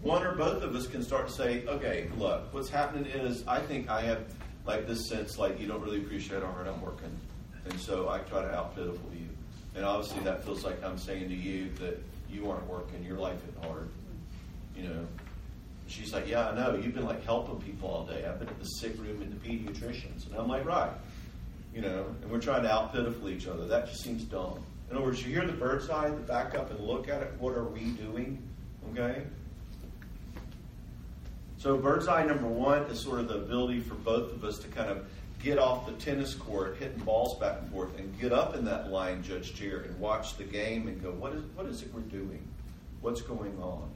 A: one or both of us can start to say, okay, look, what's happening is I think I have like this sense like you don't really appreciate how hard I'm working. And so I try to out pitiful you. And obviously that feels like I'm saying to you that you aren't working, your life is hard. You know. She's like, Yeah, I know. You've been like helping people all day. I've been at the sick room and the pediatricians. And I'm like, right. You know, and we're trying to out pitiful each other. That just seems dumb. In other words, you hear the bird's eye, the back up and look at it. What are we doing? Okay? So, bird's eye number one is sort of the ability for both of us to kind of get off the tennis court, hitting balls back and forth, and get up in that line judge chair and watch the game and go, what is, what is it we're doing? What's going on?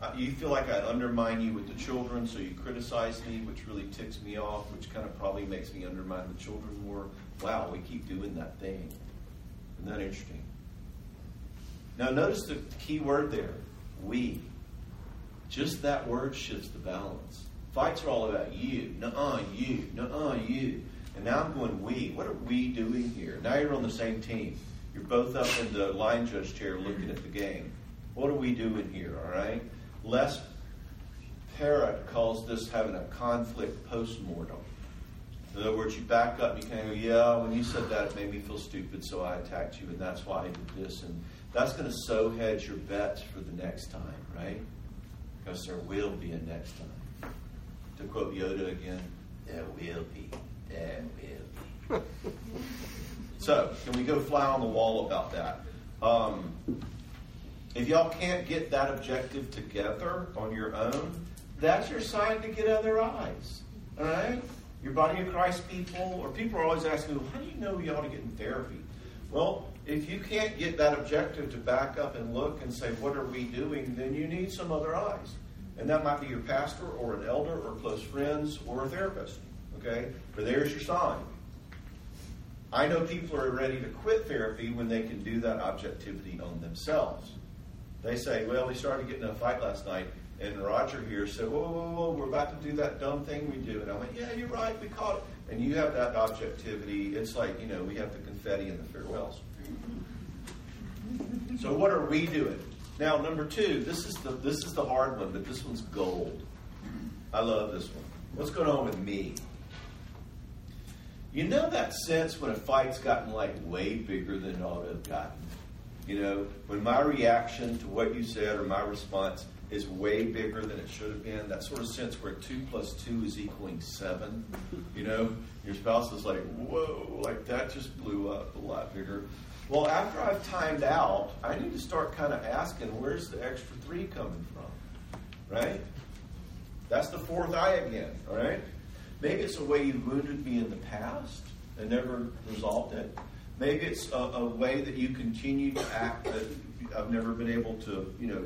A: Uh, you feel like I undermine you with the children, so you criticize me, which really ticks me off, which kind of probably makes me undermine the children more. Wow, we keep doing that thing. Isn't that interesting? Now, notice the key word there we. Just that word shifts the balance. Fights are all about you. Nuh-uh, you. Nuh-uh, you. And now I'm going, we. What are we doing here? Now you're on the same team. You're both up in the line judge chair looking at the game. What are we doing here, all right? Les Parrott calls this having a conflict post-mortem. In other words, you back up, you kind of go, yeah, when you said that, it made me feel stupid, so I attacked you, and that's why I did this. And that's going to so hedge your bets for the next time, right? because there will be a next time. To quote Yoda again, there will be, there will be. [LAUGHS] so, can we go fly on the wall about that? Um, if y'all can't get that objective together on your own, that's your sign to get other eyes. All right? Your body of Christ people, or people are always asking, well, how do you know you ought to get in therapy? Well, if you can't get that objective to back up and look and say, what are we doing, then you need some other eyes. And that might be your pastor or an elder or close friends or a therapist. Okay? But there's your sign. I know people are ready to quit therapy when they can do that objectivity on themselves. They say, well, we started getting in a fight last night, and Roger here said, whoa, whoa, whoa, we're about to do that dumb thing we do. And I went, yeah, you're right, we caught it. And you have that objectivity. It's like, you know, we have the confetti and the farewells. So what are we doing? Now, number two, this is the this is the hard one, but this one's gold. I love this one. What's going on with me? You know that sense when a fight's gotten like way bigger than it ought to have gotten? You know, when my reaction to what you said or my response is way bigger than it should have been, that sort of sense where two plus two is equaling seven. You know, your spouse is like, whoa, like that just blew up a lot bigger. Well, after I've timed out, I need to start kind of asking, where's the extra three coming from? Right? That's the fourth eye again, all right? Maybe it's a way you wounded me in the past and never resolved it. Maybe it's a, a way that you continue to act that I've never been able to, you know,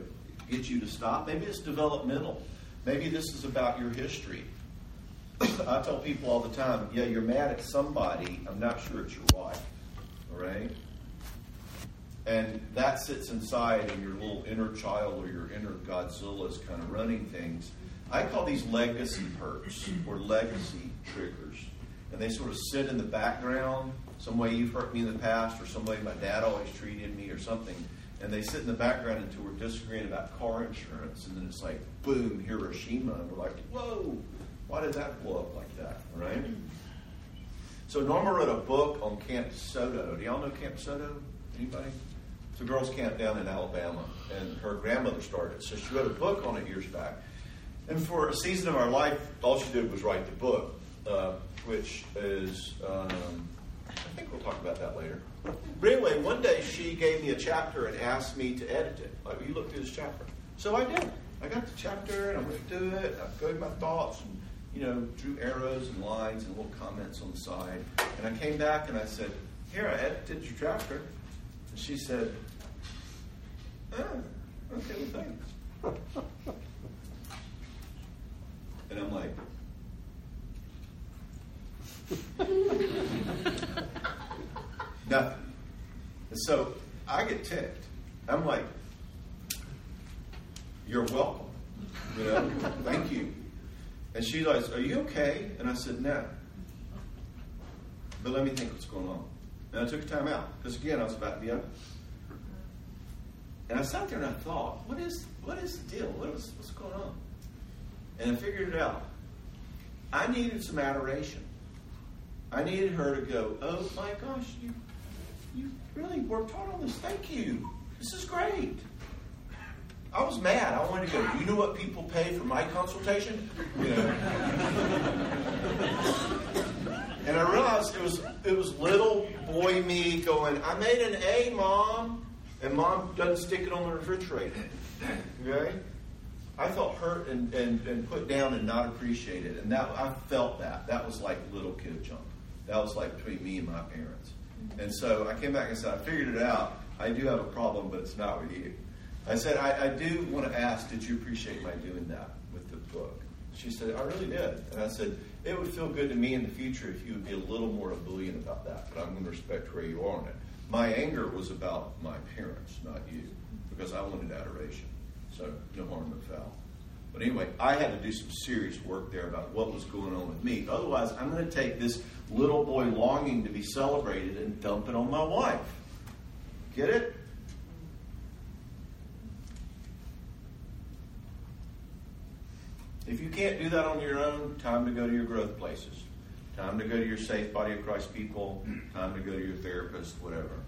A: get you to stop. Maybe it's developmental. Maybe this is about your history. I tell people all the time, yeah, you're mad at somebody. I'm not sure it's your wife. All right? And that sits inside in your little inner child or your inner Godzilla is kind of running things. I call these legacy hurts or legacy triggers. And they sort of sit in the background, some way you've hurt me in the past, or some way my dad always treated me, or something. And they sit in the background until we're disagreeing about car insurance. And then it's like, boom, Hiroshima. And we're like, whoa, why did that blow up like that? Right? So Norma wrote a book on Camp DeSoto. Do y'all know Camp DeSoto? Anybody? A girls' camp down in Alabama, and her grandmother started. So she wrote a book on it years back. And for a season of our life, all she did was write the book, uh, which is, um, I think we'll talk about that later. But anyway, one day she gave me a chapter and asked me to edit it. Like, you look through this chapter. So I did. I got the chapter and I went through it. I gave my thoughts and, you know, drew arrows and lines and little comments on the side. And I came back and I said, Here, I edited your chapter. And she said, ah, okay, well, thanks. And I'm like, nothing. And so I get ticked. I'm like, you're welcome. You know, thank you. And she's like, are you okay? And I said, no. But let me think what's going on. And I took a time out because again, I was about to be up. And I sat there and I thought, what is what is the deal? What is what's going on? And I figured it out. I needed some adoration. I needed her to go, oh my gosh, you you really worked hard on this. Thank you. This is great. I was mad. I wanted to go, do you know what people pay for my consultation? You know. and I realized it was it was little boy me going, I made an A, Mom, and Mom doesn't stick it on the refrigerator. Okay? I felt hurt and, and, and put down and not appreciated. And that I felt that. That was like little kid junk. That was like between me and my parents. And so I came back and said, I figured it out. I do have a problem, but it's not with you. I said, I, I do want to ask, did you appreciate my doing that with the book? She said, I really did. And I said, it would feel good to me in the future if you would be a little more ebullient about that, but I'm going to respect where you are on it. My anger was about my parents, not you, because I wanted adoration. So no harm, no foul. But anyway, I had to do some serious work there about what was going on with me. Otherwise, I'm going to take this little boy longing to be celebrated and dump it on my wife. Get it? If you can't do that on your own, time to go to your growth places. Time to go to your safe body of Christ people. Time to go to your therapist, whatever.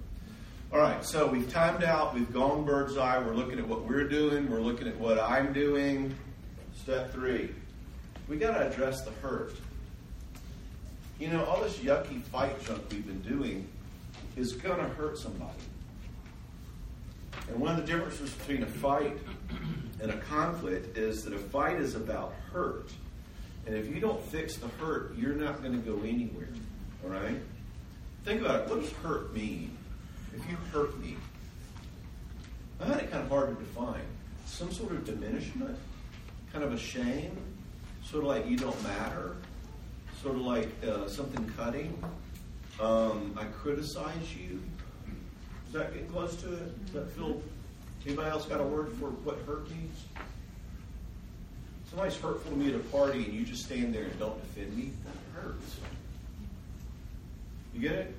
A: All right, so we've timed out. We've gone bird's eye. We're looking at what we're doing. We're looking at what I'm doing. Step three. We got to address the hurt. You know, all this yucky fight junk we've been doing is going to hurt somebody. And one of the differences between a fight and a conflict is that a fight is about hurt. And if you don't fix the hurt, you're not going to go anywhere. All right? Think about it. What does hurt mean? If you hurt me, I find it kind of hard to define. Some sort of diminishment, kind of a shame, sort of like you don't matter, sort of like uh, something cutting. Um, I criticize you. Is that getting close to it? Does that feel? Anybody else got a word for what hurt means? Somebody's hurtful to me at a party, and you just stand there and don't defend me. That hurts. You get it?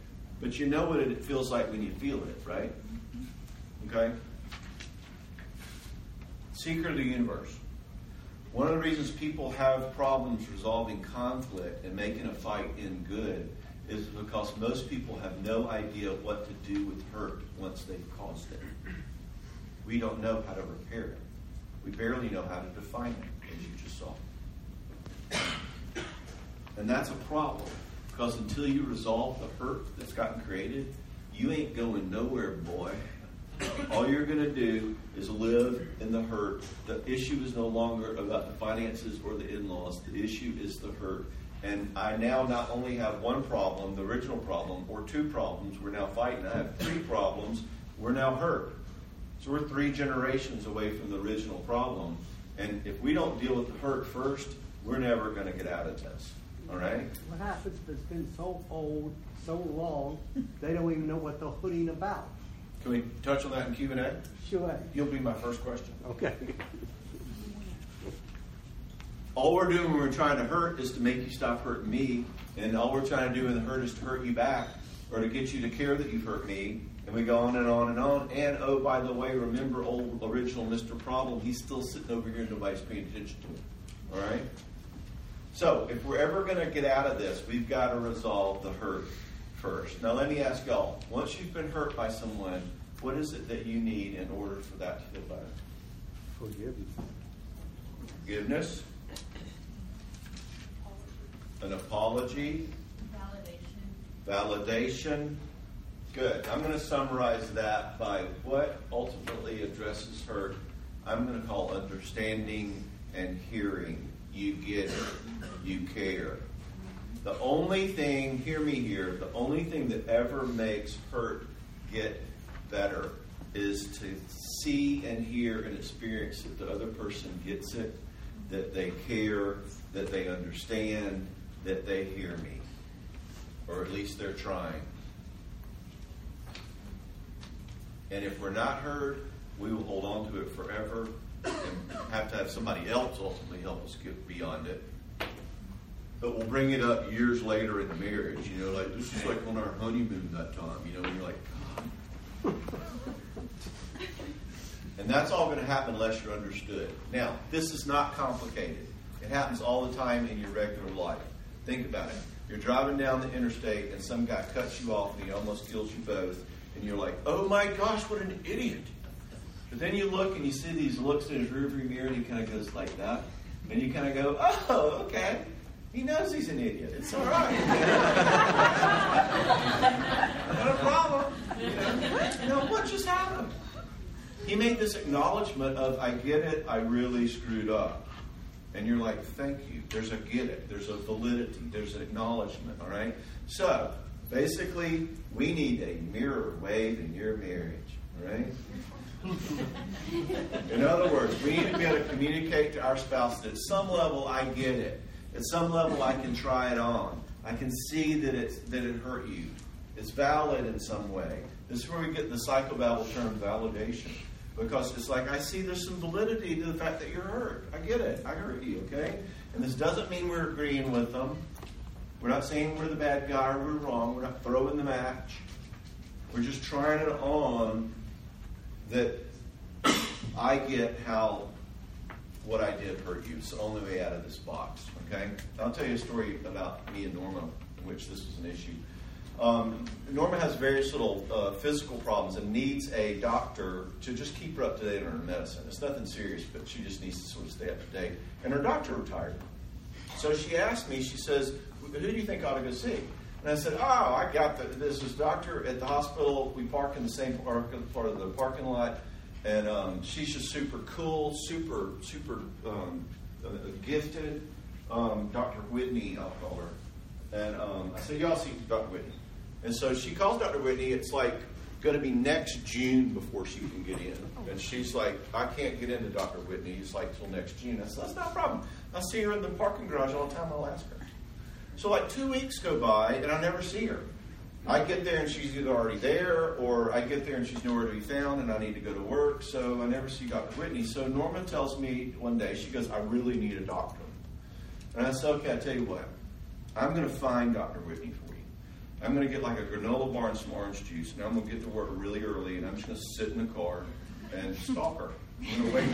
A: But you know what it feels like when you feel it, right? Okay? Secret of the universe. One of the reasons people have problems resolving conflict and making a fight in good is because most people have no idea what to do with hurt once they've caused it. We don't know how to repair it. We barely know how to define it, as you just saw. And that's a problem because until you resolve the hurt that's gotten created, you ain't going nowhere, boy. All you're going to do is live in the hurt. The issue is no longer about the finances or the in laws, the issue is the hurt. And I now not only have one problem, the original problem, or two problems, we're now fighting. I have three problems, we're now hurt. So we're three generations away from the original problem. And if we don't deal with the hurt first, we're never going to get out of this. All right?
D: What happens if it's been so old, so long, they don't even know what they're hooding about?
A: Can we touch on that in Q and A?
D: Sure.
A: You'll be my first question.
D: Okay.
A: All we're doing when we're trying to hurt is to make you stop hurting me, and all we're trying to do in the hurt is to hurt you back, or to get you to care that you've hurt me, and we go on and on and on. And oh, by the way, remember old original Mr. Problem? He's still sitting over here, and nobody's paying attention to him. All right. So if we're ever going to get out of this, we've got to resolve the hurt first. Now, let me ask y'all: Once you've been hurt by someone, what is it that you need in order for that to feel better?
D: Forgiveness.
A: Forgiveness, an apology,
C: Validation.
A: validation. Good. I'm going to summarize that by what ultimately addresses hurt. I'm going to call understanding and hearing. You get it. You care. The only thing, hear me here, the only thing that ever makes hurt get better is to see and hear and experience that the other person gets it, that they care, that they understand, that they hear me. Or at least they're trying. And if we're not heard, we will hold on to it forever have to have somebody else ultimately help us get beyond it. But we'll bring it up years later in the marriage, you know, like this is like on our honeymoon that time, you know, and you're like, God. And that's all going to happen unless you're understood. Now, this is not complicated. It happens all the time in your regular life. Think about it. You're driving down the interstate and some guy cuts you off and he almost kills you both. And you're like, oh my gosh, what an idiot. But then you look and you see these looks in his rearview mirror and he kind of goes like that. And you kind of go, oh, okay. He knows he's an idiot. It's all right. [LAUGHS] Not a problem. You know, what just happened? He made this acknowledgement of, I get it, I really screwed up. And you're like, thank you. There's a get it. There's a validity. There's an acknowledgement, all right? So, basically, we need a mirror wave in your marriage, all right? In other words, we need to be able to communicate to our spouse that at some level I get it. At some level I can try it on. I can see that it's that it hurt you. It's valid in some way. This is where we get the psychobabble term validation. Because it's like, I see there's some validity to the fact that you're hurt. I get it. I hurt you, okay? And this doesn't mean we're agreeing with them. We're not saying we're the bad guy or we're wrong. We're not throwing the match. We're just trying it on that I get how what I did hurt you. It's the only way out of this box, okay? I'll tell you a story about me and Norma in which this was an issue. Um, Norma has various little uh, physical problems and needs a doctor to just keep her up to date on her medicine. It's nothing serious, but she just needs to sort of stay up to date. And her doctor retired. So she asked me, she says, Who do you think I ought to go see? And I said, Oh, I got the, this is doctor at the hospital. We park in the same part, part of the parking lot. And um, she's just super cool, super, super um, uh, gifted. Um, Dr. Whitney, I'll call her. And um, I said, Y'all see Dr. Whitney. And so she calls Dr. Whitney. It's like going to be next June before she can get in. And she's like, I can't get into Dr. Whitney. It's like till next June. I said, That's not a problem. I see her in the parking garage all the time. I'll ask her. So like two weeks go by and I never see her. I get there and she's either already there or I get there and she's nowhere to be found and I need to go to work. So I never see Dr. Whitney. So Norma tells me one day, she goes, I really need a doctor. And I said, okay, I tell you what. I'm going to find Dr. Whitney for you. I'm going to get like a granola bar and some orange juice, and I'm going to get to work really early, and I'm just going to sit in the car and stalk her. I'm going to wait. [LAUGHS]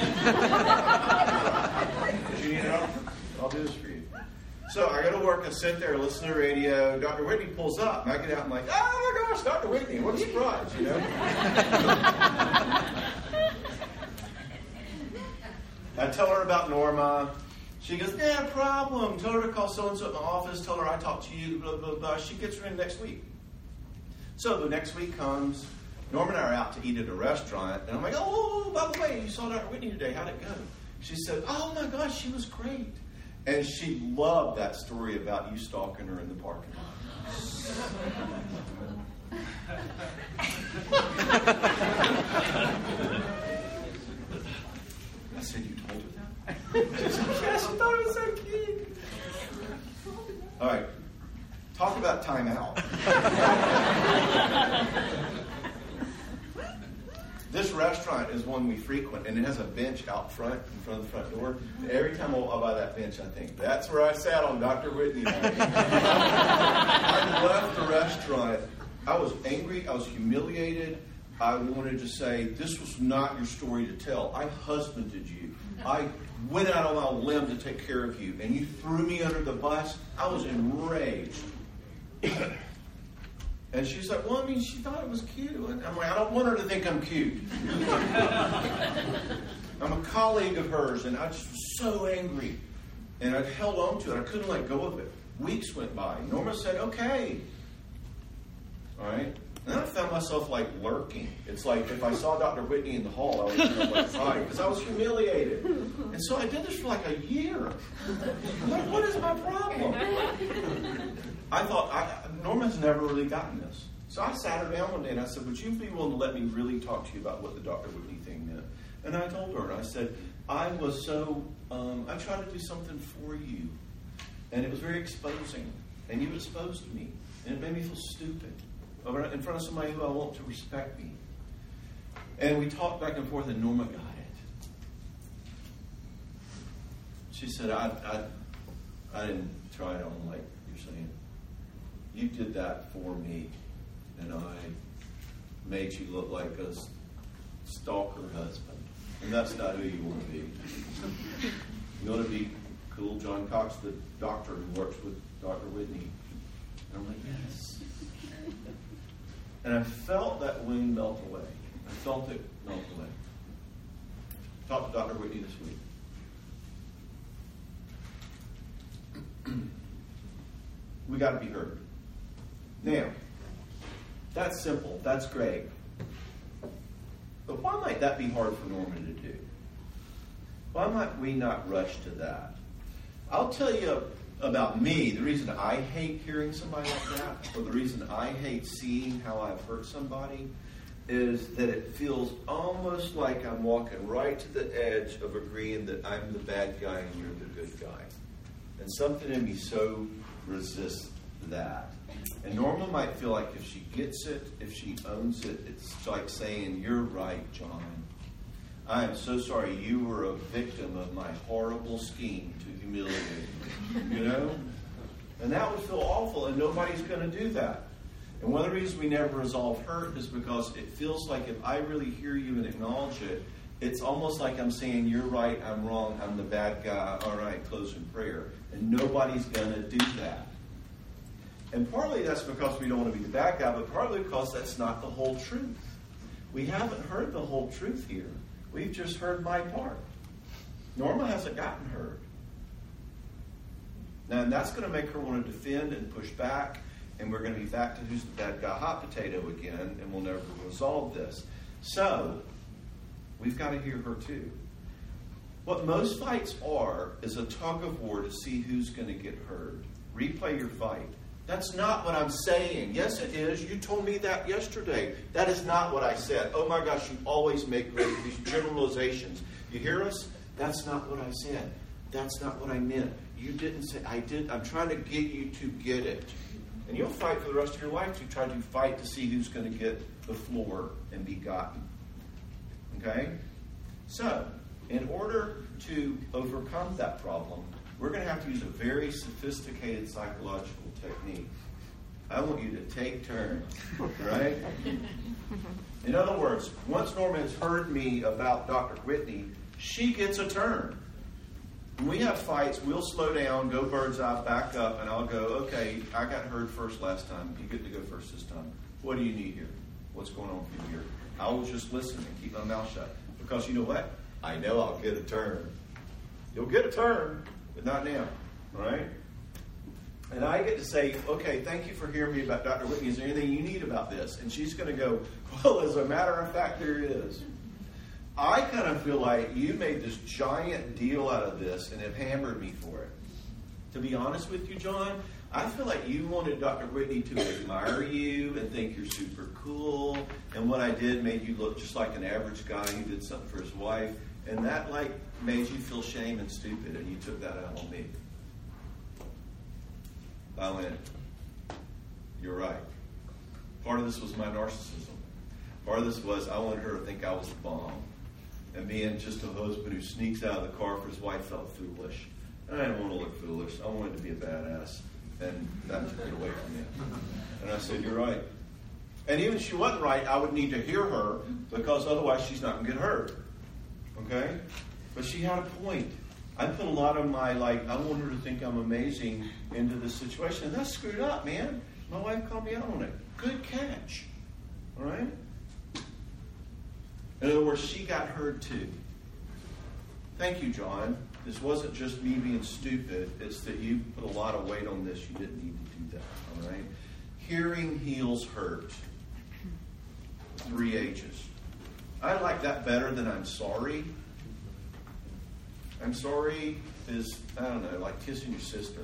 A: You need help? I'll do this for you. So I go to work and sit there, listen to radio. Dr. Whitney pulls up, and I get out. and I'm like, oh my gosh, Dr. Whitney! What a surprise, you know. I tell her about Norma. She goes, yeah, problem. Tell her to call so and so at the office. Tell her I talked to you. Blah blah blah. She gets her in next week. So the next week comes. Norma and I are out to eat at a restaurant, and I'm like, oh, by the way, you saw Dr. Whitney today. How'd it go? She said, oh my gosh, she was great. And she loved that story about you stalking her in the parking lot. I said, You told her that? She said, Yes, she thought it was so cute. All right. Talk about timeout. This restaurant is one we frequent, and it has a bench out front, in front of the front door. Every time I by that bench, I think, that's where I sat on Dr. Whitney. [LAUGHS] I left the restaurant. I was angry. I was humiliated. I wanted to say, this was not your story to tell. I husbanded you. I went out on a limb to take care of you, and you threw me under the bus. I was enraged. And she's like, Well, I mean, she thought it was cute. I'm like, I don't want her to think I'm cute. [LAUGHS] I'm a colleague of hers, and I just was so angry. And I held on to it. I couldn't let go of it. Weeks went by. Norma said, Okay. All right. And I found myself like lurking. It's like if I saw Dr. Whitney in the hall, I would of like because I was humiliated. And so I did this for like a year. Like, what is my problem? I thought, I, Norma's never really gotten this. So I sat her down one day and I said, Would you be willing to let me really talk to you about what the Dr. Whitney thing meant? And I told her, I said, I was so, um, I tried to do something for you. And it was very exposing. And you exposed me. And it made me feel stupid in front of somebody who I want to respect me. And we talked back and forth, and Norma got it. She said, I, I, I didn't try it on like you're saying. You did that for me, and I made you look like a stalker husband. And that's not who you want to be. You want to be cool John Cox, the doctor who works with Dr. Whitney. And I'm like, yes. And I felt that wing melt away. I felt it melt away. Talked to Dr. Whitney this week. [CLEARS THROAT] we got to be heard. Now, that's simple. That's great. But why might that be hard for Norma to do? Why might we not rush to that? I'll tell you about me, the reason I hate hearing somebody like that, or the reason I hate seeing how I've hurt somebody, is that it feels almost like I'm walking right to the edge of agreeing that I'm the bad guy and you're the good guy. And something in me so resists that. And Norma might feel like if she gets it, if she owns it, it's like saying, You're right, John. I am so sorry you were a victim of my horrible scheme to humiliate me. You know? And that would feel awful, and nobody's going to do that. And one of the reasons we never resolve hurt is because it feels like if I really hear you and acknowledge it, it's almost like I'm saying, You're right, I'm wrong, I'm the bad guy, all right, close in prayer. And nobody's going to do that. And partly that's because we don't want to be the bad guy, but partly because that's not the whole truth. We haven't heard the whole truth here. We've just heard my part. Norma hasn't gotten heard. Now, and that's going to make her want to defend and push back, and we're going to be back to who's the bad guy hot potato again, and we'll never resolve this. So, we've got to hear her too. What most fights are is a tug of war to see who's going to get heard. Replay your fight. That's not what I'm saying. Yes, it is. You told me that yesterday. That is not what I said. Oh my gosh, you always make these generalizations. You hear us? That's not what I said. That's not what I meant. You didn't say, I did. I'm trying to get you to get it. And you'll fight for the rest of your life to try to fight to see who's going to get the floor and be gotten. Okay? So, in order to overcome that problem, we're going to have to use a very sophisticated psychological technique. I want you to take turns, right? In other words, once Norma has heard me about Dr. Whitney, she gets a turn. When we have fights, we'll slow down, go bird's eye, back up, and I'll go, okay, I got heard first last time. You get to go first this time. What do you need here? What's going on for you here? I will just listen and keep my mouth shut. Because you know what? I know I'll get a turn. You'll get a turn but not now. Right? And I get to say, okay, thank you for hearing me about Dr. Whitney. Is there anything you need about this? And she's going to go, well, as a matter of fact, there is. I kind of feel like you made this giant deal out of this and have hammered me for it. To be honest with you, John, I feel like you wanted Dr. Whitney to admire you and think you're super cool. And what I did made you look just like an average guy who did something for his wife. And that, like, made you feel shame and stupid, and you took that out on me. I went, You're right. Part of this was my narcissism. Part of this was I wanted her to think I was the bomb. And being just a husband who sneaks out of the car for his wife felt foolish. And I didn't want to look foolish. I wanted to be a badass. And that took it away from me. And I said, You're right. And even if she wasn't right, I would need to hear her because otherwise she's not going to get hurt. Okay? But she had a point. I put a lot of my, like, I want her to think I'm amazing into this situation. And that's screwed up, man. My wife called me out on it. Good catch. All right? In other words, she got hurt too. Thank you, John. This wasn't just me being stupid. It's that you put a lot of weight on this. You didn't need to do that. All right? Hearing heals hurt. Three H's. I like that better than I'm sorry. I'm sorry is, I don't know, like kissing your sister.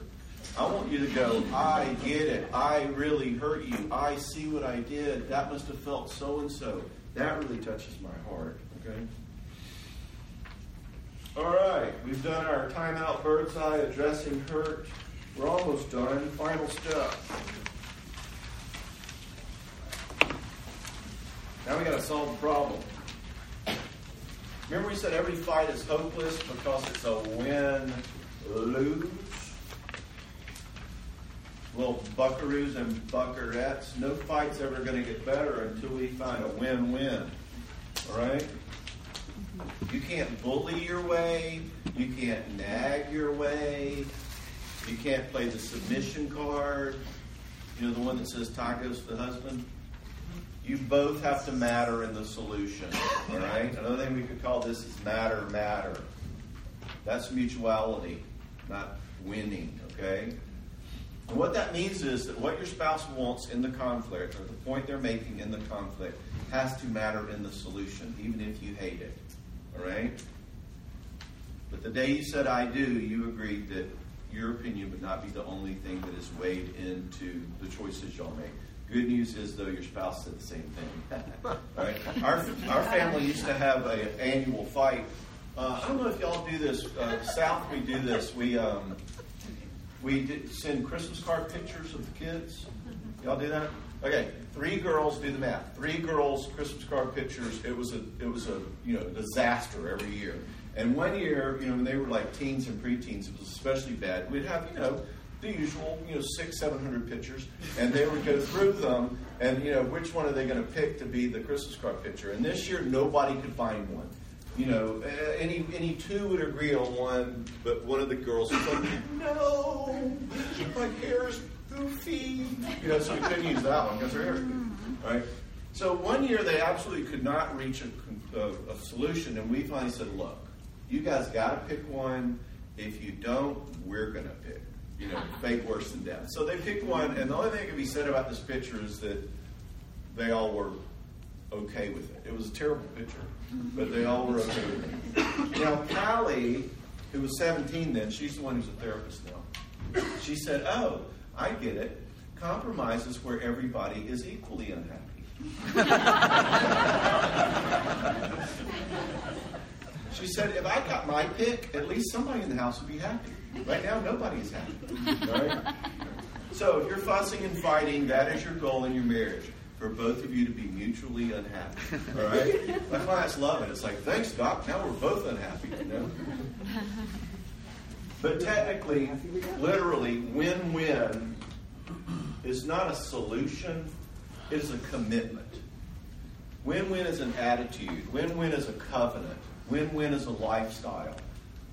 A: I want you to go, I get it. I really hurt you. I see what I did. That must have felt so and so. That really touches my heart. Okay? All right, we've done our timeout bird's eye addressing hurt. We're almost done. Final step. Now we got to solve the problem. Remember, we said every fight is hopeless because it's a win lose? Well, buckaroos and buckarettes, no fight's ever going to get better until we find a win win. All right? You can't bully your way. You can't nag your way. You can't play the submission card. You know, the one that says tacos to the husband? You both have to matter in the solution. All right? Another thing we could call this is matter, matter. That's mutuality, not winning, okay? And what that means is that what your spouse wants in the conflict, or the point they're making in the conflict, has to matter in the solution, even if you hate it. All right? But the day you said I do, you agreed that your opinion would not be the only thing that is weighed into the choices y'all make. Good news is, though, your spouse said the same thing. [LAUGHS] right? Our, our family used to have an annual fight. Uh, I don't know if y'all do this. Uh, South, we do this. We um, we send Christmas card pictures of the kids. Y'all do that? Okay, three girls. Do the math. Three girls Christmas card pictures. It was a it was a you know disaster every year. And one year, you know, when they were like teens and preteens, it was especially bad. We'd have you know the usual, you know, six, seven hundred pictures, and they would go through them, and you know, which one are they going to pick to be the Christmas card picture? And this year, nobody could find one. You know, uh, any any two would agree on one, but one of the girls was like, "No, my hair's goofy." You know, so we couldn't use that one because her hair's goofy, right? So one year they absolutely could not reach a, a, a solution, and we finally said, "Look, you guys got to pick one. If you don't, we're going to pick." You know, fake worse than death. So they picked one, and the only thing that can be said about this picture is that they all were okay with it. It was a terrible picture, but they all were okay with it. Now, Callie, who was 17 then, she's the one who's a therapist now. She said, Oh, I get it. Compromise is where everybody is equally unhappy. [LAUGHS] she said, If I got my pick, at least somebody in the house would be happy. Right now, nobody is happy. [LAUGHS] Right? So, if you're fussing and fighting, that is your goal in your marriage for both of you to be mutually unhappy. All right? [LAUGHS] My clients love it. It's like, thanks, Doc. Now we're both unhappy. You know? But technically, literally, win win is not a solution, it is a commitment. Win win is an attitude, win win is a covenant, win win is a lifestyle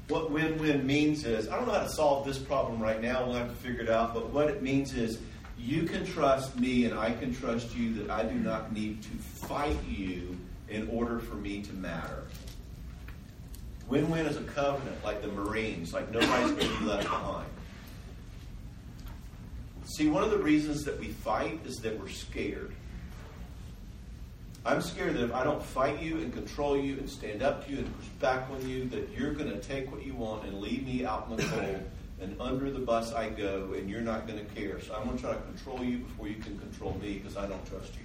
A: what win win means is I don't know how to solve this problem right now, we'll have to figure it out, but what it means is you can trust me and I can trust you that I do not need to fight you in order for me to matter. Win win is a covenant, like the Marines, like nobody's going to be left behind. See, one of the reasons that we fight is that we're scared. I'm scared that if I don't fight you and control you and stand up to you and push back on you, that you're going to take what you want and leave me out in the cold. [COUGHS] And under the bus I go, and you're not going to care. So I'm going to try to control you before you can control me because I don't trust you.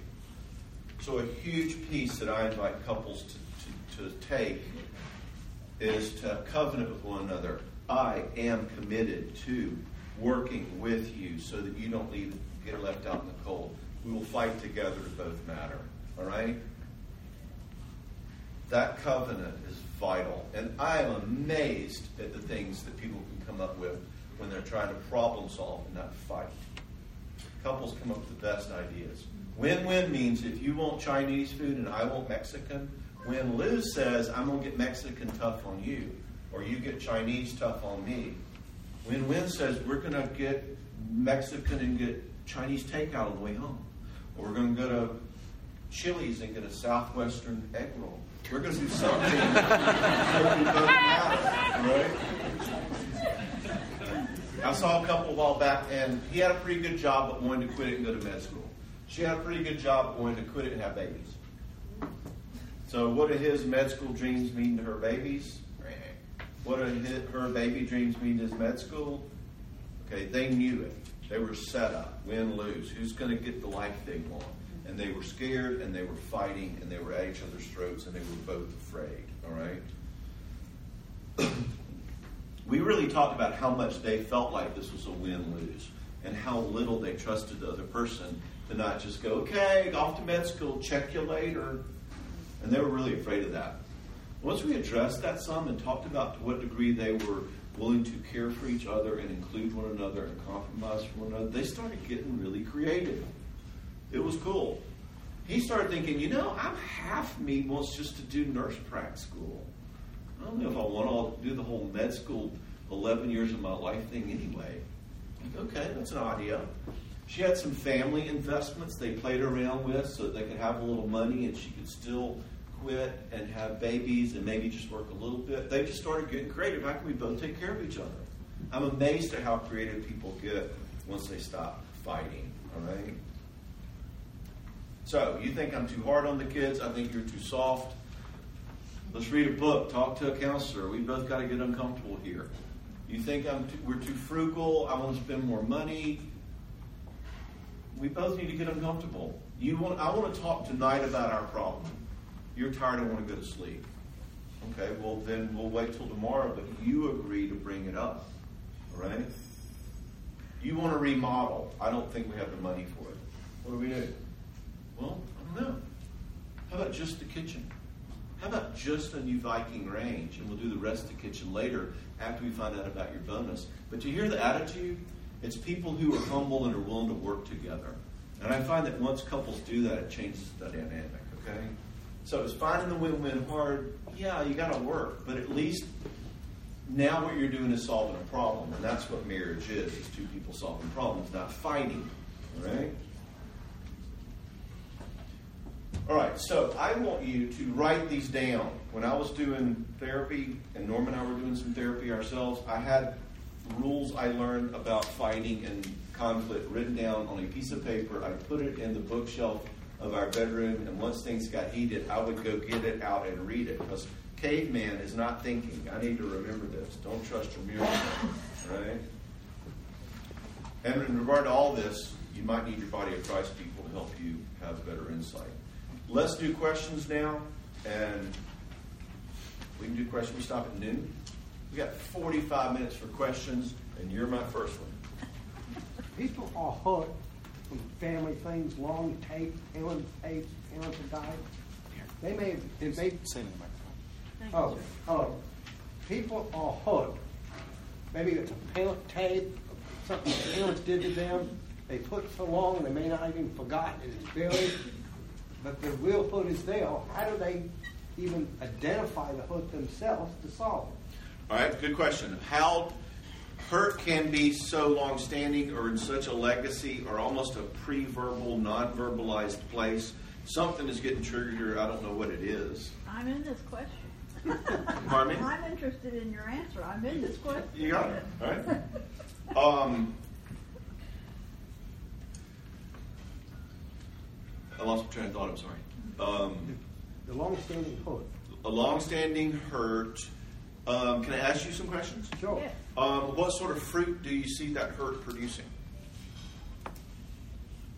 A: So a huge piece that I invite couples to, to, to take is to covenant with one another. I am committed to working with you so that you don't leave, get left out in the cold. We will fight together to both matter. All right? That covenant is vital. And I am amazed at the things that people can come up with when they're trying to problem solve and not fight. Couples come up with the best ideas. Win win means if you want Chinese food and I want Mexican, when lose says, I'm going to get Mexican tough on you, or you get Chinese tough on me, win win says, we're going to get Mexican and get Chinese takeout on the way home. Or we're going to go to Chili's and get a Southwestern egg roll. We're going to do [LAUGHS] something that we both matter, right? I saw a couple a while back, and he had a pretty good job, but wanted to quit it and go to med school. She had a pretty good job, but wanted to quit it and have babies. So, what do his med school dreams mean to her babies? What do his, her baby dreams mean to his med school? Okay, they knew it. They were set up, win, lose. Who's going to get the life they want? And they were scared, and they were fighting, and they were at each other's throats, and they were both afraid. All right? [CLEARS THROAT] we really talked about how much they felt like this was a win lose and how little they trusted the other person to not just go, okay, off to med school, check you later. And they were really afraid of that. Once we addressed that some and talked about to what degree they were willing to care for each other and include one another and compromise for one another, they started getting really creative. It was cool. He started thinking, you know, I'm half me wants just to do nurse prac school. I don't know if I want to do the whole med school 11 years of my life thing anyway. Like, okay, that's an idea. She had some family investments they played around with so that they could have a little money and she could still quit and have babies and maybe just work a little bit. They just started getting creative. How can we both take care of each other? I'm amazed at how creative people get once they stop fighting. All right? So, you think I'm too hard on the kids? I think you're too soft. Let's read a book, talk to a counselor. We both got to get uncomfortable here. You think I'm too, we're too frugal? I want to spend more money. We both need to get uncomfortable. You want? I want to talk tonight about our problem. You're tired and want to go to sleep. Okay, well then we'll wait till tomorrow. But you agree to bring it up. All right? You want to remodel. I don't think we have the money for it. What do we do? Well, I don't know. How about just the kitchen? How about just a new Viking range, and we'll do the rest of the kitchen later after we find out about your bonus. But you hear the attitude? It's people who are humble and are willing to work together. And I find that once couples do that, it changes the dynamic, okay? So it's finding the win-win hard. Yeah, you got to work, but at least now what you're doing is solving a problem, and that's what marriage is: is two people solving problems, not fighting. Right. All right, so I want you to write these down. When I was doing therapy, and Norma and I were doing some therapy ourselves, I had rules I learned about fighting and conflict written down on a piece of paper. I put it in the bookshelf of our bedroom, and once things got heated, I would go get it out and read it because caveman is not thinking. I need to remember this. Don't trust your mirror, right? And in regard to all this, you might need your body of Christ people to help you have better insight. Let's do questions now, and we can do questions. We stop at noon. We got 45 minutes for questions, and you're my first one.
D: People are hooked from family things, long tape, parent tapes, parents have died. They may, if they,
E: Say in the microphone.
D: oh, oh, people are hooked. Maybe it's a parent tape, something the parents did to them. They put so long, they may not even forgotten it. It's buried. But the real hurt is there. How do they even identify the hurt themselves to solve it?
A: All right, good question. How hurt can be so long standing or in such a legacy or almost a pre verbal, non verbalized place. Something is getting triggered here. I don't know what it is.
C: I'm in this question.
A: Pardon me?
C: I'm interested in your answer. I'm in this question.
A: You got it. All right. [LAUGHS] Um, I lost my train of thought. I'm sorry. Um,
D: The long-standing hurt.
A: a long-standing hurt. Um, can I ask you some questions?
D: Sure.
C: Yes.
A: Um, what sort of fruit do you see that hurt producing?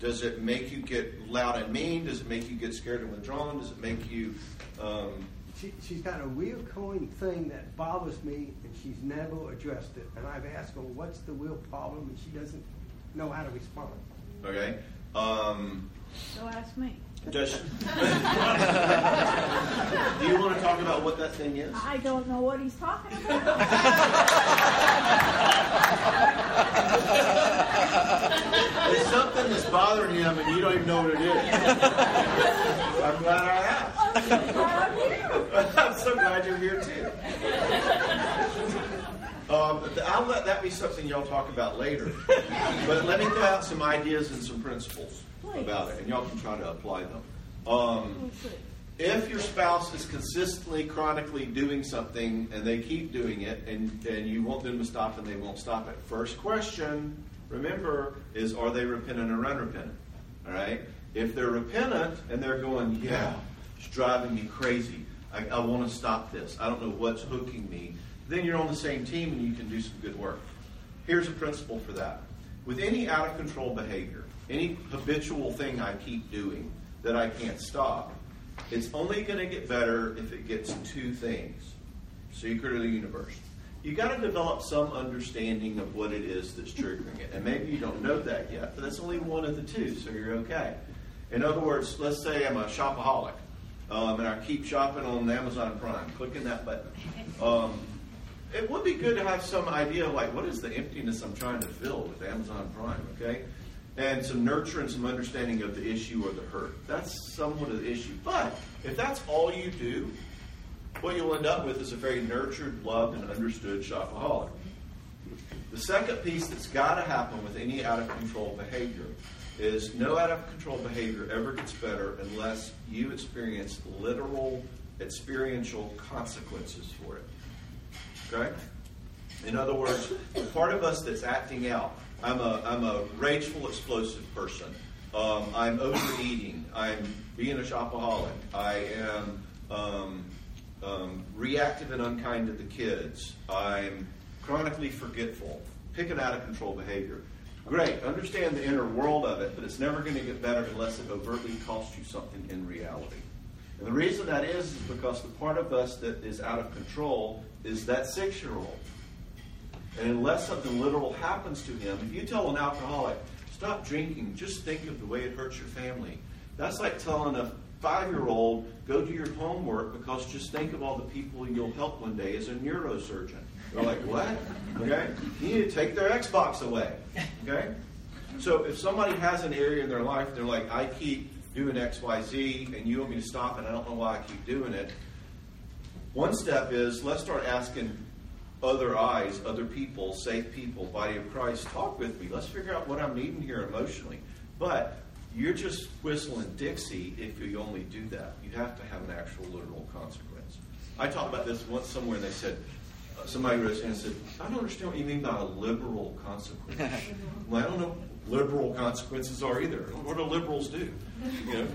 A: Does it make you get loud and mean? Does it make you get scared and withdrawn? Does it make you um,
D: she, she's got a real reoccurring thing that bothers me, and she's never addressed it. And I've asked her, what's the real problem, and she doesn't know how to respond.
A: Okay. Um,
C: So ask me.
A: does, [LAUGHS] do you want to talk about what that thing is?
C: I don't know what he's talking about.
A: It's something that's bothering him, and you don't even know what it is. I'm glad I asked. I'm so glad [LAUGHS] you're here too. Um, I'll let that be something y'all talk about later. But let me throw out some ideas and some principles about it, and y'all can try to apply them. Um, if your spouse is consistently, chronically doing something and they keep doing it, and, and you want them to stop and they won't stop it, first question, remember, is are they repentant or unrepentant? All right? If they're repentant and they're going, yeah, it's driving me crazy. I, I want to stop this. I don't know what's hooking me. Then you're on the same team and you can do some good work. Here's a principle for that. With any out of control behavior, any habitual thing I keep doing that I can't stop, it's only going to get better if it gets two things secret of the universe. You got to develop some understanding of what it is that's triggering it. And maybe you don't know that yet, but that's only one of the two, so you're okay. In other words, let's say I'm a shopaholic um, and I keep shopping on Amazon Prime, clicking that button. Um, it would be good to have some idea of like what is the emptiness I'm trying to fill with Amazon Prime, okay? And some nurture and some understanding of the issue or the hurt. That's somewhat of the issue. But if that's all you do, what you'll end up with is a very nurtured, loved, and understood shopaholic. The second piece that's got to happen with any out of control behavior is no out of control behavior ever gets better unless you experience literal, experiential consequences for it. Okay? In other words, the part of us that's acting out, I'm a, I'm a rageful, explosive person. Um, I'm overeating. I'm being a shopaholic. I am um, um, reactive and unkind to the kids. I'm chronically forgetful. Pick an out of control behavior. Great. Understand the inner world of it, but it's never going to get better unless it overtly costs you something in reality. And the reason that is is because the part of us that is out of control is that six year old. And unless something literal happens to him, if you tell an alcoholic, stop drinking, just think of the way it hurts your family. That's like telling a five year old, go do your homework because just think of all the people you'll help one day as a neurosurgeon. They're like, what? Okay? You need to take their Xbox away. Okay? So if somebody has an area in their life, they're like, I keep doing XYZ and you want me to stop and I don't know why I keep doing it. One step is let's start asking other eyes, other people, safe people, body of Christ, talk with me. Let's figure out what I'm needing here emotionally. But you're just whistling Dixie if you only do that. You have to have an actual literal consequence. I talked about this once somewhere and they said, uh, somebody raised their hand and said, I don't understand what you mean by a liberal consequence. [LAUGHS] well, I don't know what liberal consequences are either. What do liberals do? You know?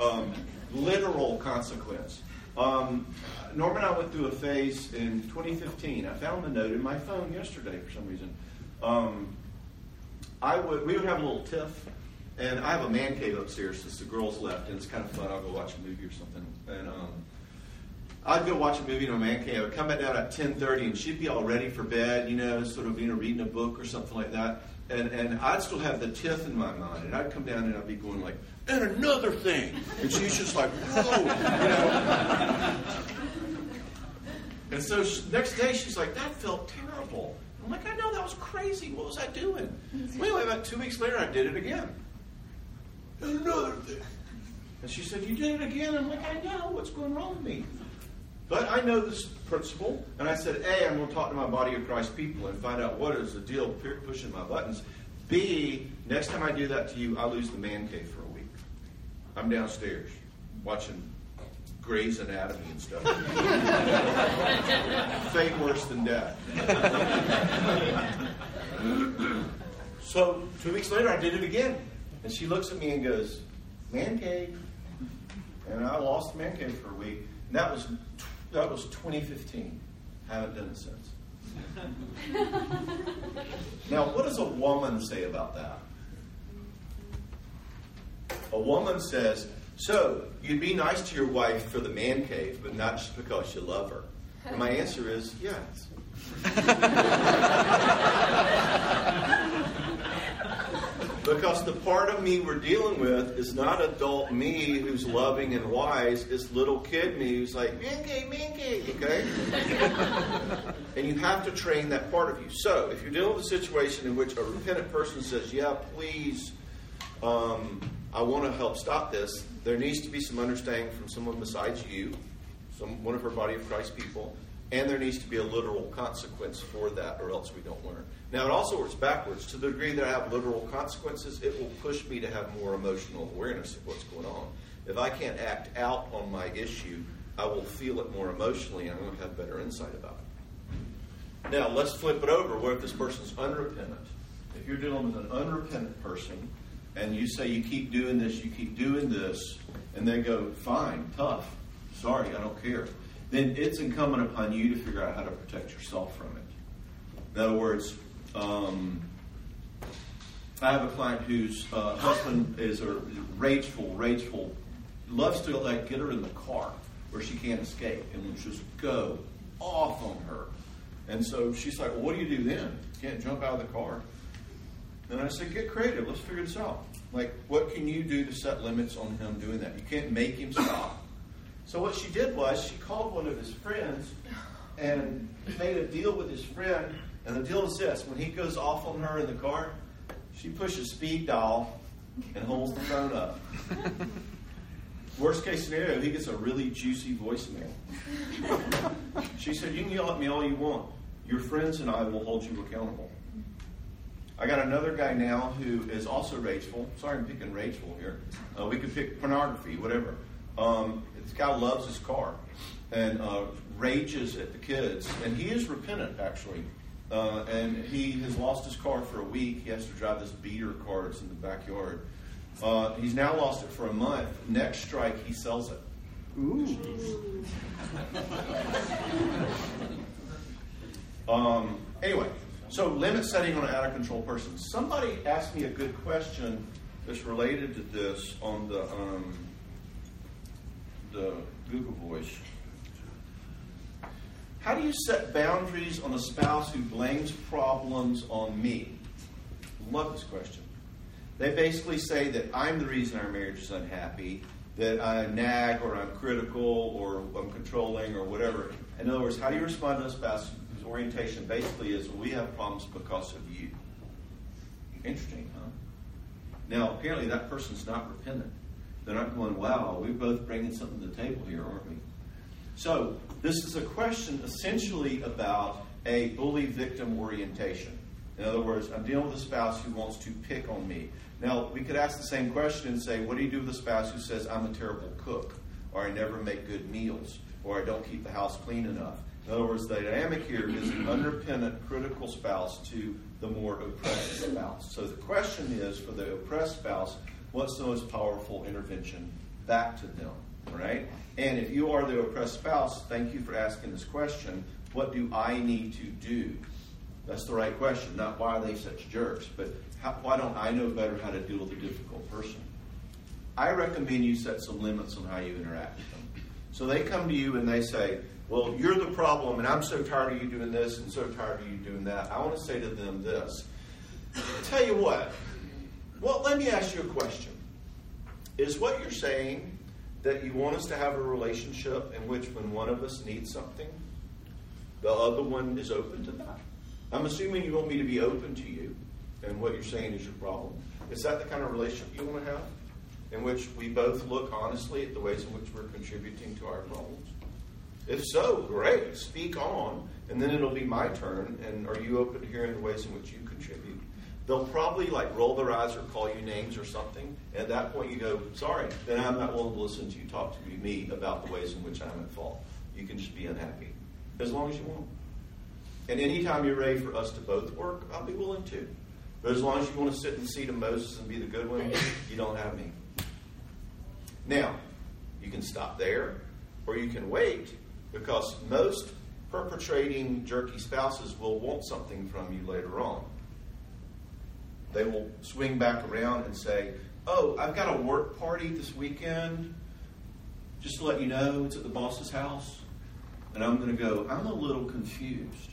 A: Um, literal consequence. Um, Norma and I went through a phase in 2015. I found the note in my phone yesterday for some reason. Um, I would we would have a little tiff, and I have a man cave upstairs since the girls left, and it's kind of fun. I'll go watch a movie or something, and um, I'd go watch a movie in a man cave. I'd come back down at 10:30, and she'd be all ready for bed, you know, sort of you know reading a book or something like that. And and I'd still have the tiff in my mind, and I'd come down and I'd be going like, and another thing, and she's just like, whoa, you know. And so she, next day she's like, that felt terrible. I'm like, I know that was crazy. What was I doing? Well, anyway, about two weeks later, I did it again. And another thing. And she said, You did it again? I'm like, I know. What's going wrong with me? But I know this principle. And I said, A, I'm going to talk to my body of Christ people and find out what is the deal pushing my buttons. B, next time I do that to you, I lose the man cave for a week. I'm downstairs watching Grey's Anatomy and stuff. [LAUGHS] Fate worse than death. so two weeks later, I did it again. And she looks at me and goes, Man cave. And I lost the man cave for a week. And that was, that was 2015. Haven't done it since. now, what does a woman say about that? A woman says, So, you'd be nice to your wife for the man cave, but not just because you love her. And my answer is yes. [LAUGHS] because the part of me we're dealing with is not adult me who's loving and wise, it's little kid me who's like, Minky, Minky, okay? [LAUGHS] and you have to train that part of you. So, if you're dealing with a situation in which a repentant person says, Yeah, please, um, I want to help stop this, there needs to be some understanding from someone besides you, some one of her body of Christ people, and there needs to be a literal consequence for that, or else we don't learn. Now, it also works backwards. To the degree that I have literal consequences, it will push me to have more emotional awareness of what's going on. If I can't act out on my issue, I will feel it more emotionally, and I'm going to have better insight about it. Now, let's flip it over. What if this person's unrepentant? If you're dealing with an unrepentant person, and you say you keep doing this, you keep doing this, and they go, fine, tough, sorry, I don't care, then it's incumbent upon you to figure out how to protect yourself from it. In other words, um, I have a client whose uh, husband is a rageful, rageful, loves to like get her in the car where she can't escape and will just go off on her. And so she's like, well, what do you do then? Can't jump out of the car. And I said, get creative. Let's figure this out. Like, what can you do to set limits on him doing that? You can't make him stop. So what she did was she called one of his friends and made a deal with his friend. And the deal is this: when he goes off on her in the car, she pushes speed dial and holds the phone up. [LAUGHS] Worst case scenario, he gets a really juicy voicemail. [LAUGHS] She said, "You can yell at me all you want. Your friends and I will hold you accountable." I got another guy now who is also rageful. Sorry, I'm picking rageful here. Uh, we could pick pornography, whatever. Um, this guy loves his car and uh, rages at the kids, and he is repentant actually. Uh, and he has lost his car for a week. He has to drive this beater car that's in the backyard. Uh, he's now lost it for a month. Next strike, he sells it.
D: Ooh.
A: Um, anyway, so limit setting on an out of control person. Somebody asked me a good question that's related to this on the um, the Google Voice. How do you set boundaries on a spouse who blames problems on me? Love this question. They basically say that I'm the reason our marriage is unhappy, that I nag or I'm critical or I'm controlling or whatever. In other words, how do you respond to a spouse whose orientation basically is we have problems because of you? Interesting, huh? Now, apparently that person's not repentant. They're not going, wow, we're both bringing something to the table here, aren't we? So, this is a question essentially about a bully victim orientation. In other words, I'm dealing with a spouse who wants to pick on me. Now, we could ask the same question and say, what do you do with a spouse who says, I'm a terrible cook, or I never make good meals, or I don't keep the house clean enough? In other words, the dynamic here is an unrepentant, critical spouse to the more oppressed spouse. So the question is for the oppressed spouse, what's the most powerful intervention back to them? Right? And if you are the oppressed spouse, thank you for asking this question. What do I need to do? That's the right question. Not why are they such jerks, but how, why don't I know better how to deal with a difficult person? I recommend you set some limits on how you interact with them. So they come to you and they say, Well, you're the problem, and I'm so tired of you doing this and so tired of you doing that. I want to say to them this. Tell you what, well, let me ask you a question. Is what you're saying that you want us to have a relationship in which when one of us needs something, the other one is open to that? I'm assuming you want me to be open to you, and what you're saying is your problem. Is that the kind of relationship you want to have? In which we both look honestly at the ways in which we're contributing to our problems? If so, great, speak on, and then it'll be my turn. And are you open to hearing the ways in which you contribute? They'll probably like roll their eyes or call you names or something. At that point, you go, sorry, then I'm not willing to listen to you talk to me about the ways in which I'm at fault. You can just be unhappy as long as you want. And anytime you're ready for us to both work, I'll be willing to. But as long as you want to sit in the seat of Moses and be the good one, you don't have me. Now, you can stop there, or you can wait, because most perpetrating jerky spouses will want something from you later on. They will swing back around and say, oh, I've got a work party this weekend. Just to let you know, it's at the boss's house. And I'm going to go, I'm a little confused.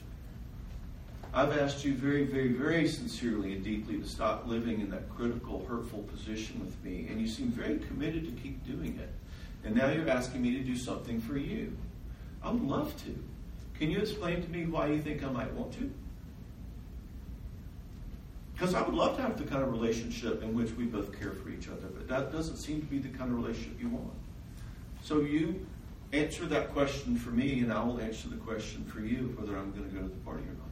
A: I've asked you very, very, very sincerely and deeply to stop living in that critical, hurtful position with me. And you seem very committed to keep doing it. And now you're asking me to do something for you. I would love to. Can you explain to me why you think I might want to? Because I would love to have the kind of relationship in which we both care for each other, but that doesn't seem to be the kind of relationship you want. So you answer that question for me, and I will answer the question for you whether I'm going to go to the party or not.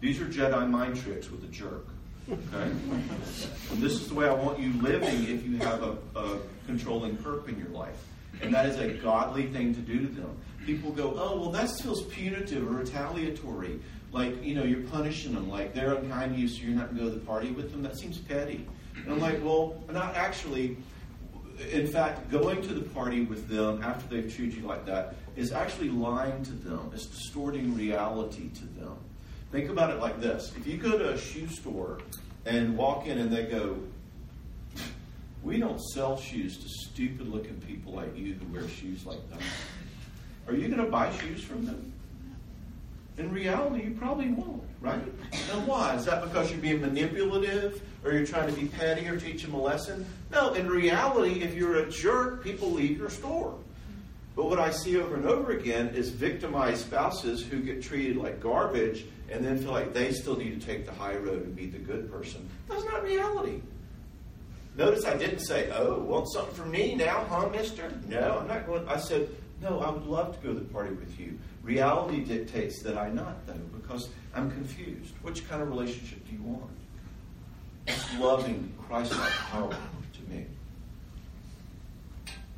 A: These are Jedi mind tricks with a jerk. Okay? And this is the way I want you living if you have a, a controlling perp in your life. And that is a godly thing to do to them. People go, oh, well, that feels punitive or retaliatory. Like, you know, you're punishing them. Like, they're unkind to you, so you're not going to go to the party with them. That seems petty. And I'm like, well, not actually. In fact, going to the party with them after they've treated you like that is actually lying to them. It's distorting reality to them. Think about it like this if you go to a shoe store and walk in and they go, We don't sell shoes to stupid looking people like you who wear shoes like that. Are you going to buy shoes from them? In reality, you probably won't, right? Now, why? Is that because you're being manipulative or you're trying to be petty or teach them a lesson? No, in reality, if you're a jerk, people leave your store. But what I see over and over again is victimized spouses who get treated like garbage and then feel like they still need to take the high road and be the good person. That's not reality. Notice I didn't say, oh, want something from me now, huh, mister? No, I'm not going. I said, no, I would love to go to the party with you. Reality dictates that I not, though, because I'm confused. Which kind of relationship do you want? It's loving, Christ like power to me.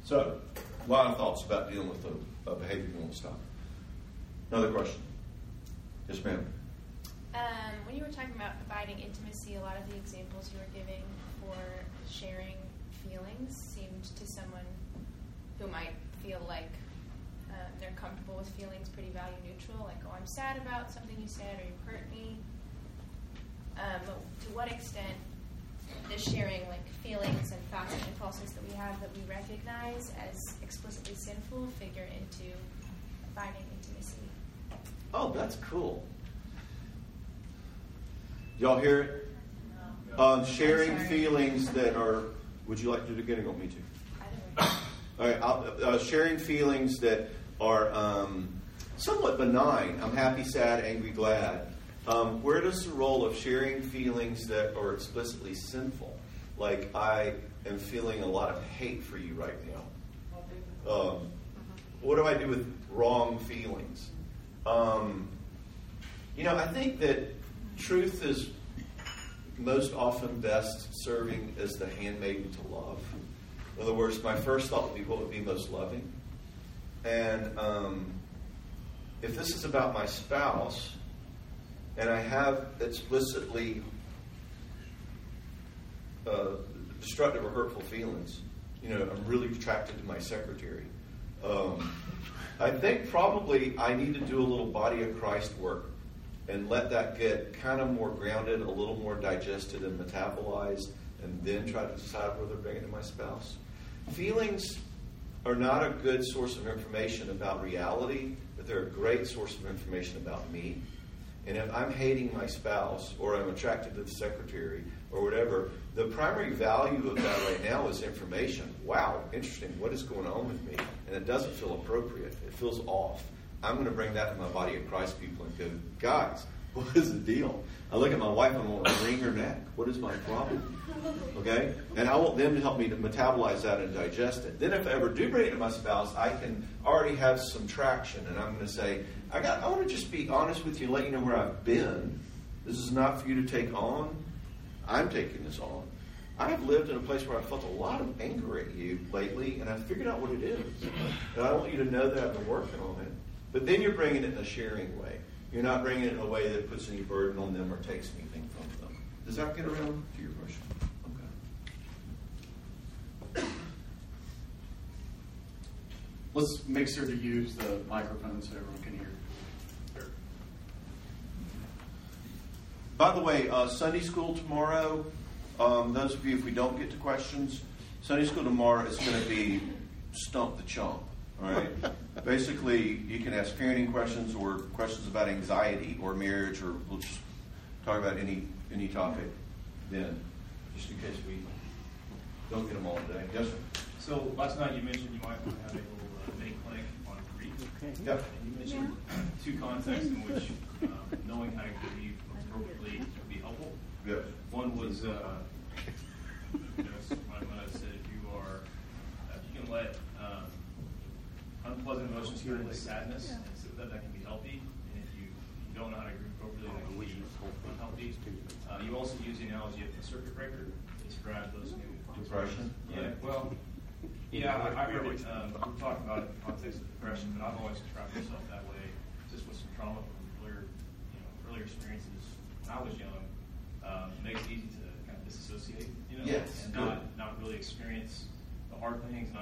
A: So, lot of thoughts about dealing with a, a behavior you won't stop. Another question. Yes, ma'am.
F: Um, when you were talking about abiding intimacy, a lot of the examples you were giving for sharing feelings seemed to someone who might feel like um, they're comfortable with feelings pretty value neutral, like, oh, I'm sad about something you said or you hurt me. Um, but to what extent does sharing like feelings and thoughts and impulses that we have that we recognize as explicitly sinful figure into abiding intimacy?
A: Oh, that's cool. Y'all hear it? Um, sharing feelings that are. Would you like to do it again or you want me to? All right, uh, sharing feelings that are um, somewhat benign. I'm happy, sad, angry, glad. Um, where does the role of sharing feelings that are explicitly sinful, like I am feeling a lot of hate for you right now? Um, what do I do with wrong feelings? Um, you know, I think that truth is most often best serving as the handmaiden to love. In other words, my first thought would be what would be most loving. And um, if this is about my spouse, and I have explicitly uh, destructive or hurtful feelings, you know, I'm really attracted to my secretary. Um, I think probably I need to do a little body of Christ work and let that get kind of more grounded, a little more digested and metabolized, and then try to decide whether to bring it to my spouse. Feelings are not a good source of information about reality, but they're a great source of information about me. And if I'm hating my spouse or I'm attracted to the secretary or whatever, the primary value of that right now is information. Wow, interesting. What is going on with me? And it doesn't feel appropriate. It feels off. I'm going to bring that to my body of Christ people and go, guys, what is the deal? I look at my wife and I want to wring her neck. What is my problem? Okay? And I want them to help me to metabolize that and digest it. Then if I ever do bring it to my spouse, I can already have some traction and I'm going to say, I got I want to just be honest with you let you know where I've been. This is not for you to take on. I'm taking this on. I have lived in a place where I felt a lot of anger at you lately, and I figured out what it is. And I want you to know that I've been working on it. But then you're bringing it in a sharing way. You're not bringing it in a way that puts any burden on them or takes anything from them. Does that get around to your question? Okay.
E: Let's make sure to use the microphone so everyone can hear.
A: By the way, uh, Sunday school tomorrow, um, those of you, if we don't get to questions, Sunday school tomorrow is going to be stump the chump. All right? Basically, you can ask parenting questions or questions about anxiety or marriage, or we'll just talk about any, any topic then, just in case we don't get them all today. Yes, sir?
G: So last night you mentioned you might want to have a little uh, mini clinic on Greek.
A: Yep.
G: And you mentioned two contexts in which um, knowing how to grieve appropriately would be helpful.
A: Yes.
G: One was, uh, you know, when when I said if you are, if you can let unpleasant emotions turn into sadness, and so that that can be healthy. And if you you don't know how to grieve approprially, that can be unhealthy. Uh, you also use the analogy of the circuit breaker to describe those new
A: Depression?
G: Yeah, well, [LAUGHS] yeah, I, I heard it. Um, we talked about it in the context of depression, but I've always described myself that way, just with some trauma from earlier, you know, earlier experiences when I was young. Um, it makes it easy to kind of disassociate, you know,
A: Yes,
G: and
A: good.
G: not not really experience the hard things. And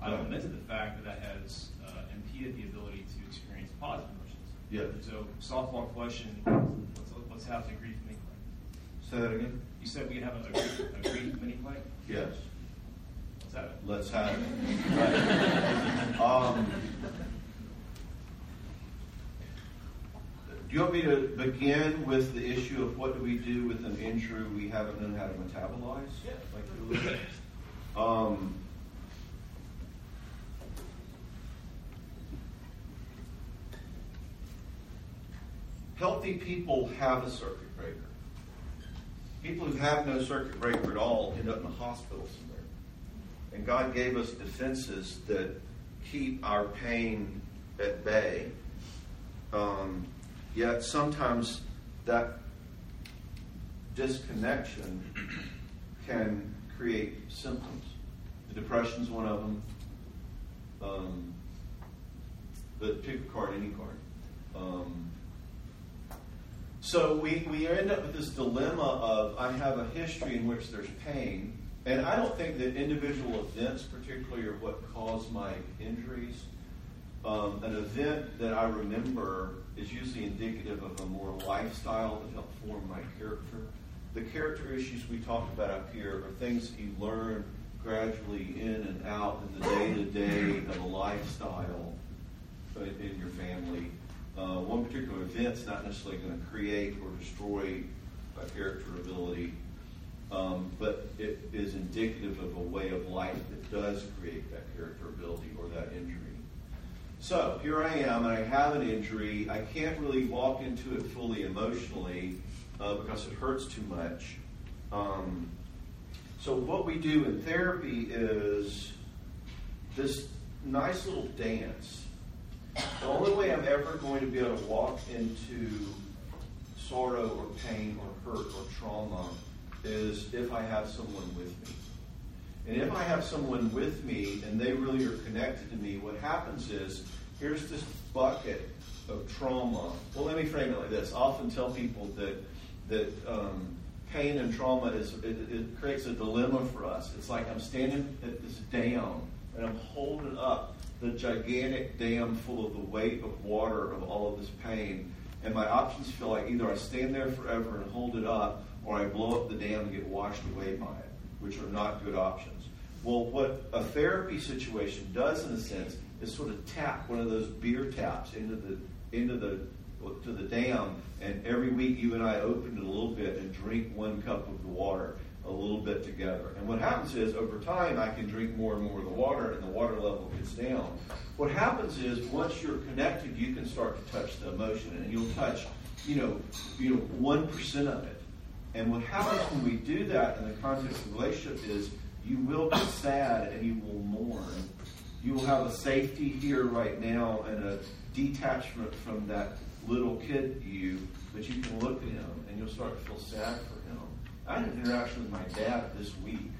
G: I've,
A: Right.
G: lamented the fact that that has uh, impeded the ability to experience positive emotions.
A: Yeah.
G: So, softball question: Let's, let's have the grief mini play.
A: Say that again?
G: You said we could have a, grief, a grief mini play.
A: Yes.
G: Let's have it.
A: Let's have it. Right. Um, do you want me to begin with the issue of what do we do with an injury we haven't known how to metabolize?
G: Yeah.
A: Like to look at? Um, healthy people have a circuit breaker. People who have no circuit breaker at all end up in a hospital somewhere. And God gave us defenses that keep our pain at bay. Um, yet sometimes that disconnection can create symptoms. The depression's one of them. Um, but pick a card, any card. Um, so we, we end up with this dilemma of I have a history in which there's pain, and I don't think that individual events, particularly, are what cause my injuries. Um, an event that I remember is usually indicative of a more lifestyle that helped form my character. The character issues we talked about up here are things that you learn gradually in and out in the day to day of a lifestyle in in your family. Uh, one particular event's not necessarily going to create or destroy a character ability, um, but it is indicative of a way of life that does create that character ability or that injury. So here I am, and I have an injury. I can't really walk into it fully emotionally uh, because it hurts too much. Um, so what we do in therapy is this nice little dance. The only way I'm ever going to be able to walk into sorrow or pain or hurt or trauma is if I have someone with me. And if I have someone with me and they really are connected to me, what happens is here's this bucket of trauma. Well, let me frame it like this. I often tell people that that um, pain and trauma is it, it creates a dilemma for us. It's like I'm standing at this dam and I'm holding up the gigantic dam full of the weight of water of all of this pain. And my options feel like either I stand there forever and hold it up, or I blow up the dam and get washed away by it, which are not good options. Well, what a therapy situation does, in a sense, is sort of tap one of those beer taps into the into the to the dam, and every week you and I open it a little bit and drink one cup of the water a little bit together. And what happens is, over time, I can drink more and more of the water, and the water level gets down. What happens is, once you're connected, you can start to touch the emotion, and you'll touch, you know, you know, one percent of it. And what happens when we do that in the context of relationship is, you will be sad and you will mourn. You will have a safety here right now and a detachment from that little kid you, but you can look at him and you'll start to feel sad for. I had an interaction with my dad this week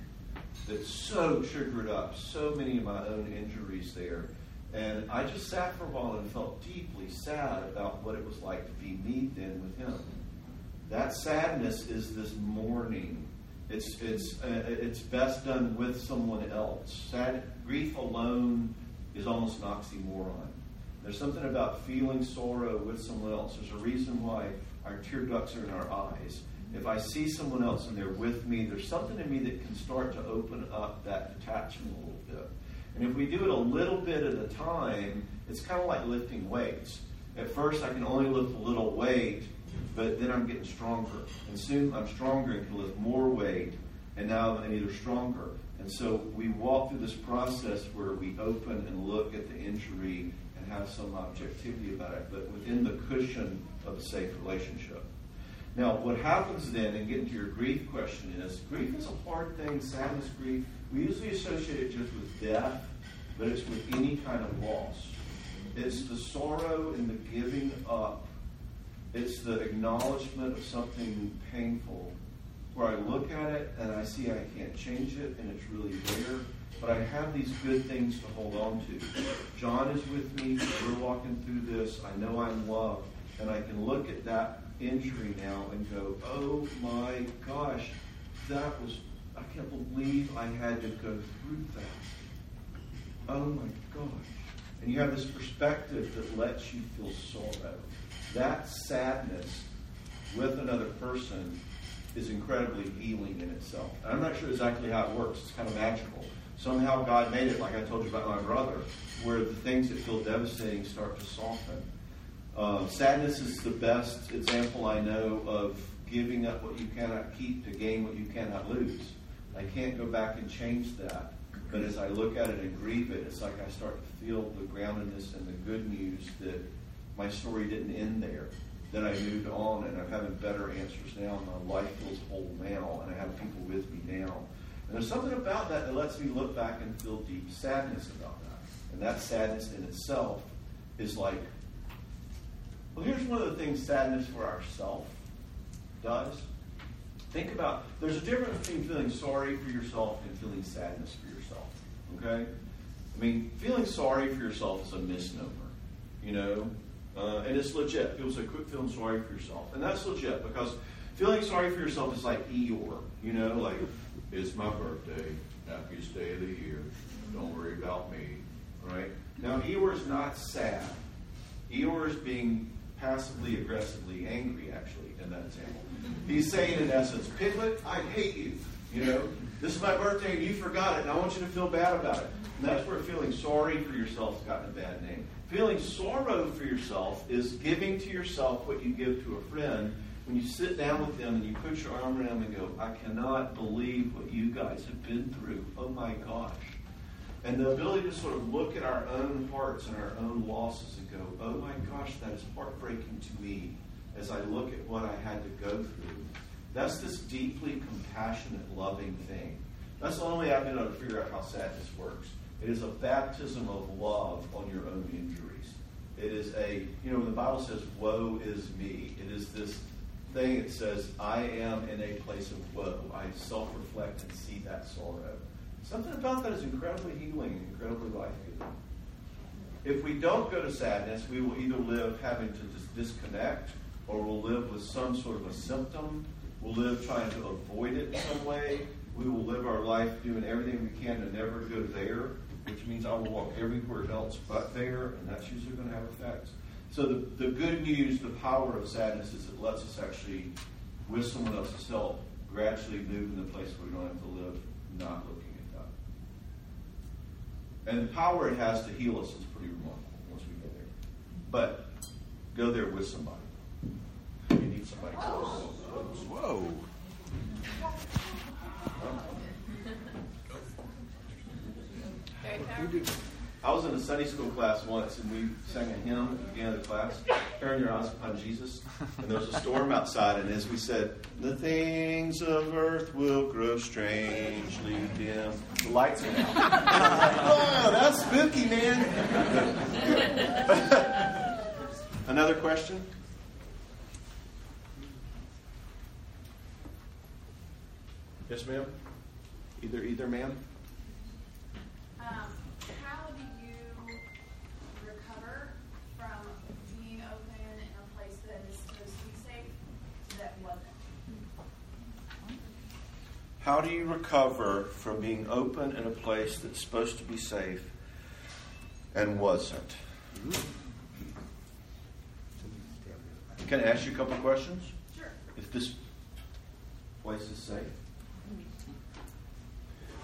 A: that so triggered up so many of my own injuries there. And I just sat for a while and felt deeply sad about what it was like to be me then with him. That sadness is this mourning. It's, it's, uh, it's best done with someone else. Sad, grief alone is almost an oxymoron. There's something about feeling sorrow with someone else. There's a reason why our tear ducts are in our eyes. If I see someone else and they're with me, there's something in me that can start to open up that detachment a little bit. And if we do it a little bit at a time, it's kind of like lifting weights. At first, I can only lift a little weight, but then I'm getting stronger. And soon I'm stronger and can lift more weight, and now I'm either stronger. And so we walk through this process where we open and look at the injury and have some objectivity about it, but within the cushion of a safe relationship. Now, what happens then, and getting to your grief question, is grief is a hard thing, sadness, grief. We usually associate it just with death, but it's with any kind of loss. It's the sorrow and the giving up. It's the acknowledgement of something painful where I look at it and I see I can't change it and it's really there, but I have these good things to hold on to. John is with me. We're walking through this. I know I'm loved. And I can look at that injury now and go, oh my gosh, that was, I can't believe I had to go through that. Oh my gosh. And you have this perspective that lets you feel sorrow. That sadness with another person is incredibly healing in itself. And I'm not sure exactly how it works. It's kind of magical. Somehow God made it, like I told you about my brother, where the things that feel devastating start to soften. Uh, sadness is the best example I know of giving up what you cannot keep to gain what you cannot lose. I can't go back and change that. But as I look at it and grieve it, it's like I start to feel the groundedness and the good news that my story didn't end there. That I moved on and I'm having better answers now. My life feels whole now, and I have people with me now. And there's something about that that lets me look back and feel deep sadness about that. And that sadness in itself is like well, here's one of the things sadness for ourself does. Think about there's a difference between feeling sorry for yourself and feeling sadness for yourself. Okay? I mean, feeling sorry for yourself is a misnomer. You know? Uh, and it's legit. People say, quit feeling sorry for yourself. And that's legit because feeling sorry for yourself is like Eeyore. You know, like, it's my birthday, happiest day of the year, don't worry about me. Right? Now, Eeyore is not sad. Eeyore is being passively aggressively angry, actually, in that example. He's saying, in essence, Piglet, I hate you. You know, this is my birthday and you forgot it, and I want you to feel bad about it. And that's where feeling sorry for yourself has gotten a bad name. Feeling sorrow for yourself is giving to yourself what you give to a friend when you sit down with them and you put your arm around them and go, I cannot believe what you guys have been through. Oh my gosh. And the ability to sort of look at our own hearts and our own losses and go, oh my gosh, that is heartbreaking to me as I look at what I had to go through. That's this deeply compassionate, loving thing. That's the only way I've been able to figure out how sadness works. It is a baptism of love on your own injuries. It is a, you know, when the Bible says, woe is me, it is this thing that says, I am in a place of woe. I self reflect and see that sorrow. Something about that is incredibly healing, and incredibly life giving. If we don't go to sadness, we will either live having to disconnect or we'll live with some sort of a symptom. We'll live trying to avoid it in some way. We will live our life doing everything we can to never go there, which means I will walk everywhere else but there, and that's usually going to have effects. So the, the good news, the power of sadness is it lets us actually, with someone else's help, gradually move in the place where we don't have to live not looking and the power it has to heal us is pretty remarkable once we go there. But go there with somebody. You need somebody close. Oh.
H: Whoa.
A: I was in a Sunday school class once, and we sang a hymn at the beginning of the class, Turn Your Eyes Upon Jesus. And there was a storm outside, and as we said, The things of earth will grow strangely dim. The lights are out. [LAUGHS] oh, that's spooky, man. [LAUGHS] Another question? Yes, ma'am? Either, either, ma'am?
I: Um, how do you recover from being open in a place that is supposed to be safe that wasn't?
A: How do you recover from being open in a place that's supposed to be safe and wasn't? Can I ask you a couple questions?
I: Sure.
A: If this place is safe?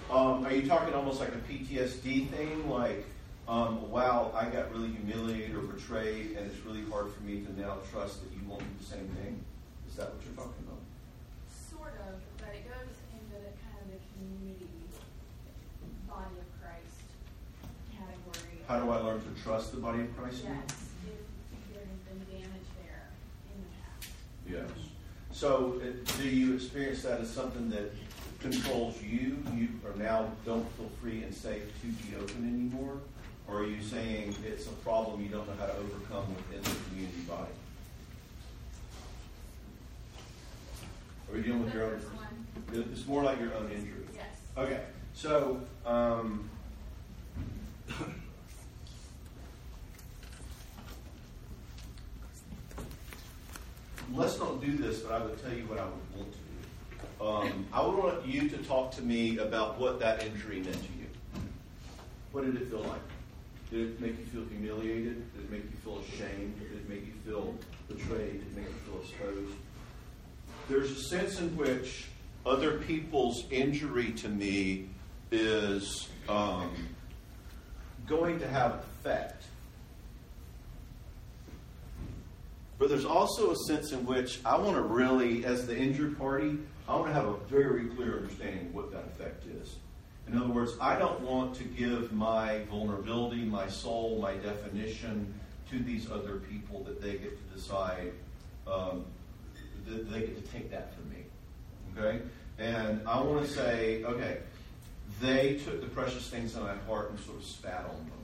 A: Um, are you talking almost like a PTSD thing? Like, um, wow, I got really humiliated or betrayed, and it's really hard for me to now trust that you won't do the same thing? Is that what you're talking about?
I: Sort of, but it goes into the kind of the community body of Christ category.
A: How do I learn to trust the body of Christ?
I: Yes, if there has been damage there in the past.
A: Yes. So, uh, do you experience that as something that controls you? You are now don't feel free and safe to be open anymore? Or are you saying it's a problem you don't know how to overcome within the community body? Are we dealing with
I: The
A: your own? It's more like your own injury.
I: Yes.
A: Okay, so um, let's not do this, but I would tell you what I would want to do. Um, I would want you to talk to me about what that injury meant to you. What did it feel like? Did it make you feel humiliated? Did it make you feel ashamed? Did it make you feel betrayed? Did it make you feel exposed? There's a sense in which other people's injury to me is um, going to have effect. But there's also a sense in which I want to really, as the injured party, I want to have a very clear understanding of what that effect is. In other words, I don't want to give my vulnerability, my soul, my definition to these other people that they get to decide, um, that they get to take that from me. Okay? And I want to say, okay, they took the precious things in my heart and sort of spat on them.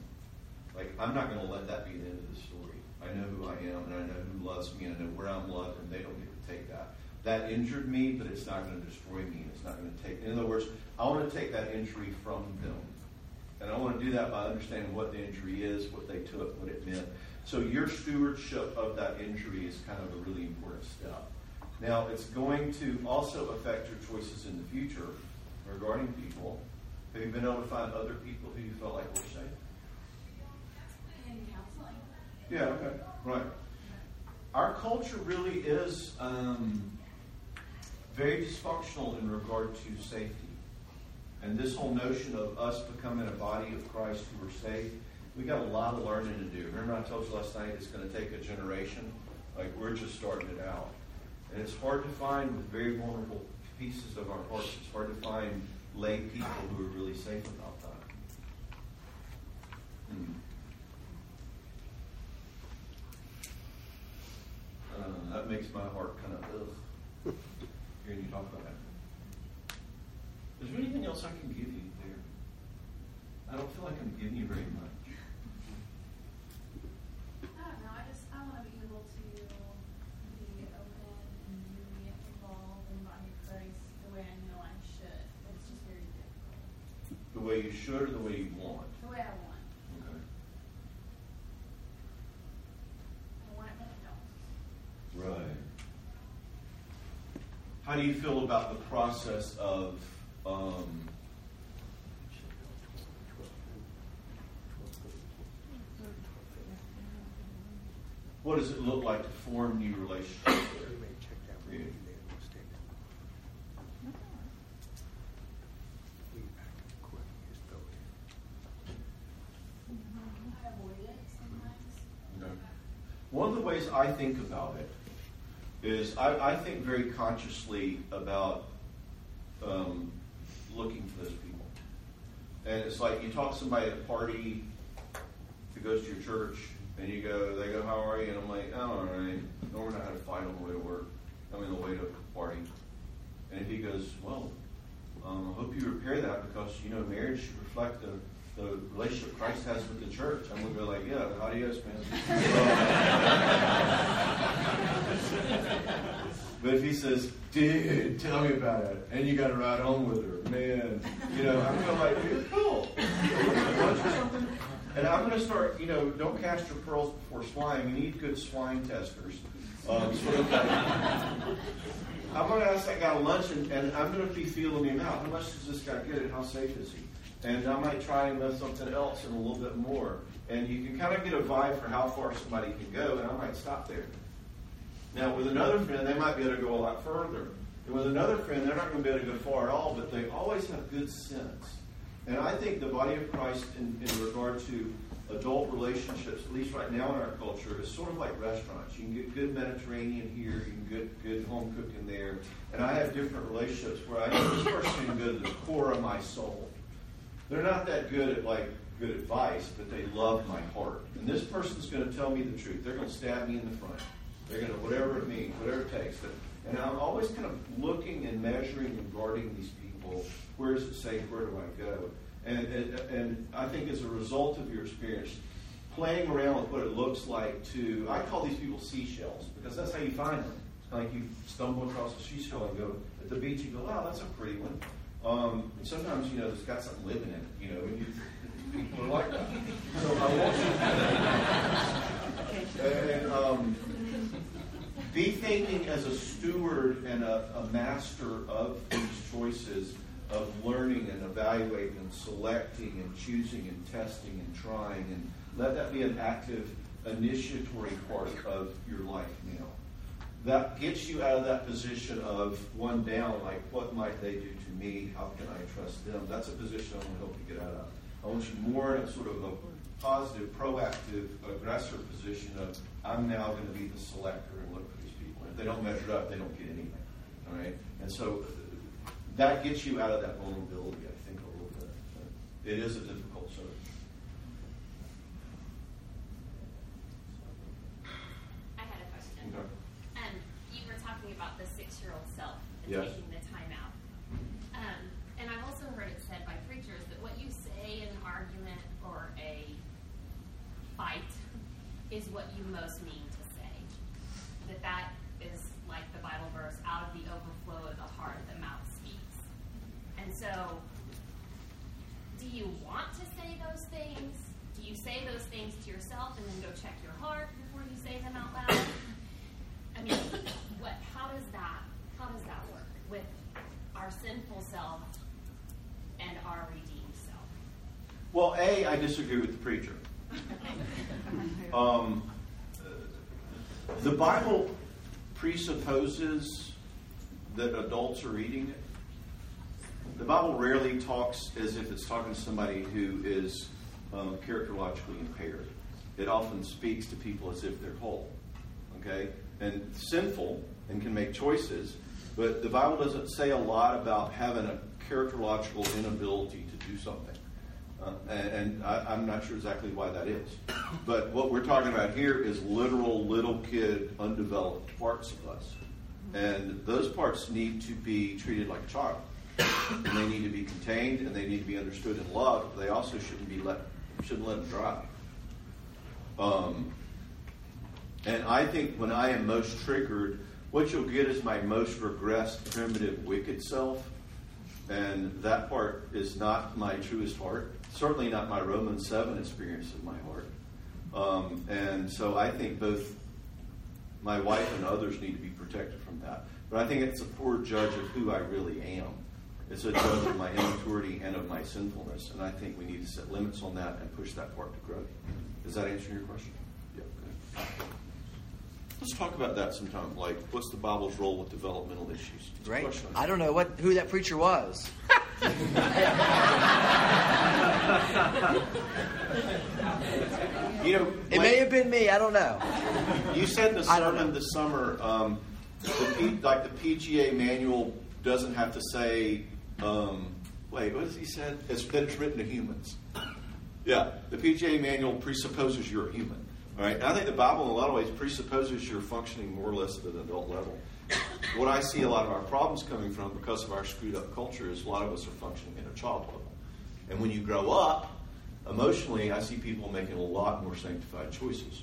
A: Like, I'm not going to let that be the end of the story. I know who I am, and I know who loves me, and I know where I'm loved, and they don't get to take that. That injured me, but it's not going to destroy me. and It's not going to take. In other words, I want to take that injury from them, and I want to do that by understanding what the injury is, what they took, what it meant. So your stewardship of that injury is kind of a really important step. Now, it's going to also affect your choices in the future regarding people. Have you been able to find other people who you felt like were safe? Yeah, okay, right. Our culture really is um, very dysfunctional in regard to safety. And this whole notion of us becoming a body of Christ who are saved, we got a lot of learning to do. Remember I told you last night it's going to take a generation? Like we're just starting it out. And it's hard to find very vulnerable pieces of our hearts, it's hard to find lay people who are really safe about that. Hmm. Uh, that makes my heart kind of ugh. Hearing you talk about that. Is there anything else I can give you there? I don't feel like I'm giving you very much.
I: I don't know. I just I want to be able to be open and be involved in the body of Christ the way I know I should. But it's just very difficult.
A: The way you should or the way you want.
I: The way I want.
A: Okay.
I: I want it, but I don't.
A: Right. How do you feel about the process of um, what does it look like to form new relationships there?
D: You may check that one.
A: Yeah.
D: You made a mistake. Feedback and quit. Just throw it in.
I: I avoid it sometimes.
A: Okay. One of the ways I think about it is I, I think very consciously about um, looking for those people. And it's like you talk to somebody at a party who goes to your church, and you go, they go, "How are you?" And I'm like, "Oh, all right." No, we're not going to fight on the way to work. I mean, the way to a party. And if he goes, "Well, um, I hope you repair that because you know marriage should reflect the the relationship Christ has with the church." I'm going to go like, "Yeah, adios, man." but if he says, "Dude, tell me about it," and you got to ride home with her, man, you know, I'm going like, "Dude, cool." And I'm going to start, you know, don't cast your pearls before swine. You need good swine testers. Um, sort I'm going to ask that guy lunch, and, and I'm going to be feeling him out. How much does this guy get, and how safe is he? And I might try and with something else and a little bit more. And you can kind of get a vibe for how far somebody can go, and I might stop there. Now, with another friend, they might be able to go a lot further. And with another friend, they're not going to be able to go far at all, but they always have good sense. And I think the body of Christ, in, in regard to adult relationships, at least right now in our culture, is sort of like restaurants. You can get good Mediterranean here, you can get good home cooking there. And I have different relationships where I know this person can go to the core of my soul. They're not that good at like good advice, but they love my heart. And this person's going to tell me the truth. They're going to stab me in the front. They're going to whatever it means, whatever it takes. And I'm always kind of looking and measuring and guarding these people. Where is it safe? Where do I go? And, and, and I think as a result of your experience, playing around with what it looks like to, I call these people seashells because that's how you find them. It's kind of like you stumble across a seashell and go at the beach and go, wow, that's a pretty one. Um, and sometimes, you know, it's got something living in it, you know, and you, [LAUGHS] people are like that. So I want you to, and, um, be thinking as a steward and a, a master of these choices of learning and evaluating and selecting and choosing and testing and trying and let that be an active initiatory part of your life now. That gets you out of that position of one down, like what might they do to me? How can I trust them? That's a position I want to help you get out of. I want you more in a sort of a positive, proactive, aggressor position of I'm now going to be the selector and look for these people. And if they don't measure up, they don't get anything. All right? And so that gets you out of that vulnerability, I think, a little bit. It is a difficult search.
H: I had a question.
A: Okay.
H: Um, you were talking about the six-year-old taking the time out. Um, and I've also heard it said by preachers that what you say in an argument or a fight is what you most mean to say. That that is like the Bible verse, out of the overflow of the heart the mouth speaks. And so, do you want to say those things? Do you say those things to yourself and then go check your heart before you say them out loud? I mean, what? How does that? How does that work with our sinful self and our redeemed self?
A: Well, A, I disagree with the preacher. Um, the Bible presupposes that adults are eating it. The Bible rarely talks as if it's talking to somebody who is um, characterologically impaired. It often speaks to people as if they're whole. Okay? And sinful and can make choices, but the Bible doesn't say a lot about having a characterological inability to do something. Uh, and and I, I'm not sure exactly why that is. But what we're talking about here is literal little kid, undeveloped parts of us. And those parts need to be treated like a child. And they need to be contained and they need to be understood and loved. They also shouldn't be let shouldn't let them drive. Um, and I think when I am most triggered, what you'll get is my most regressed, primitive, wicked self. And that part is not my truest heart. Certainly not my Romans 7 experience of my heart. Um, and so I think both my wife and others need to be protected from that. But I think it's a poor judge of who I really am. It's a judge of my immaturity and of my sinfulness. And I think we need to set limits on that and push that part to growth. Does that answer your question? Yeah. Okay. Let's talk about that sometime. Like, what's the Bible's role with developmental issues?
J: Great.
A: question.
J: I don't know what who that preacher was. [LAUGHS]
A: You know,
J: It may have been me. I don't know.
A: You said the sermon this summer, um, the P, like the PGA manual doesn't have to say, um, wait, what has he said? It's it's written to humans. Yeah, the PGA manual presupposes you're a human. All right, and I think the Bible, in a lot of ways, presupposes you're functioning more or less at an adult level. What I see a lot of our problems coming from because of our screwed up culture is a lot of us are functioning at a child level. And when you grow up, emotionally, I see people making a lot more sanctified choices.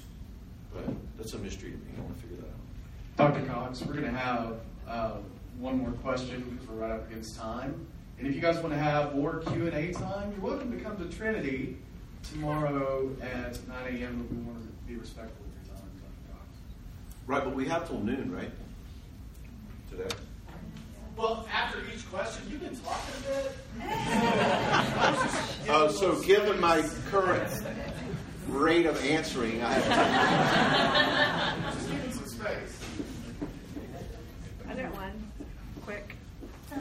A: But that's a mystery to me. I want to figure that out.
E: Dr. Cox, we're going to have uh, one more question because we're right up against time. And if you guys want to have more Q&A time, you're welcome to come to Trinity tomorrow at 9 a.m. But we want to be respectful of your time, Dr. Cox.
A: Right, but we have till noon, right? today?
K: Well, after each question, you've been talking a bit.
A: uh, [LAUGHS] so, given my current rate of answering, I have
K: to. just giving some space.
I: Other one, quick. So,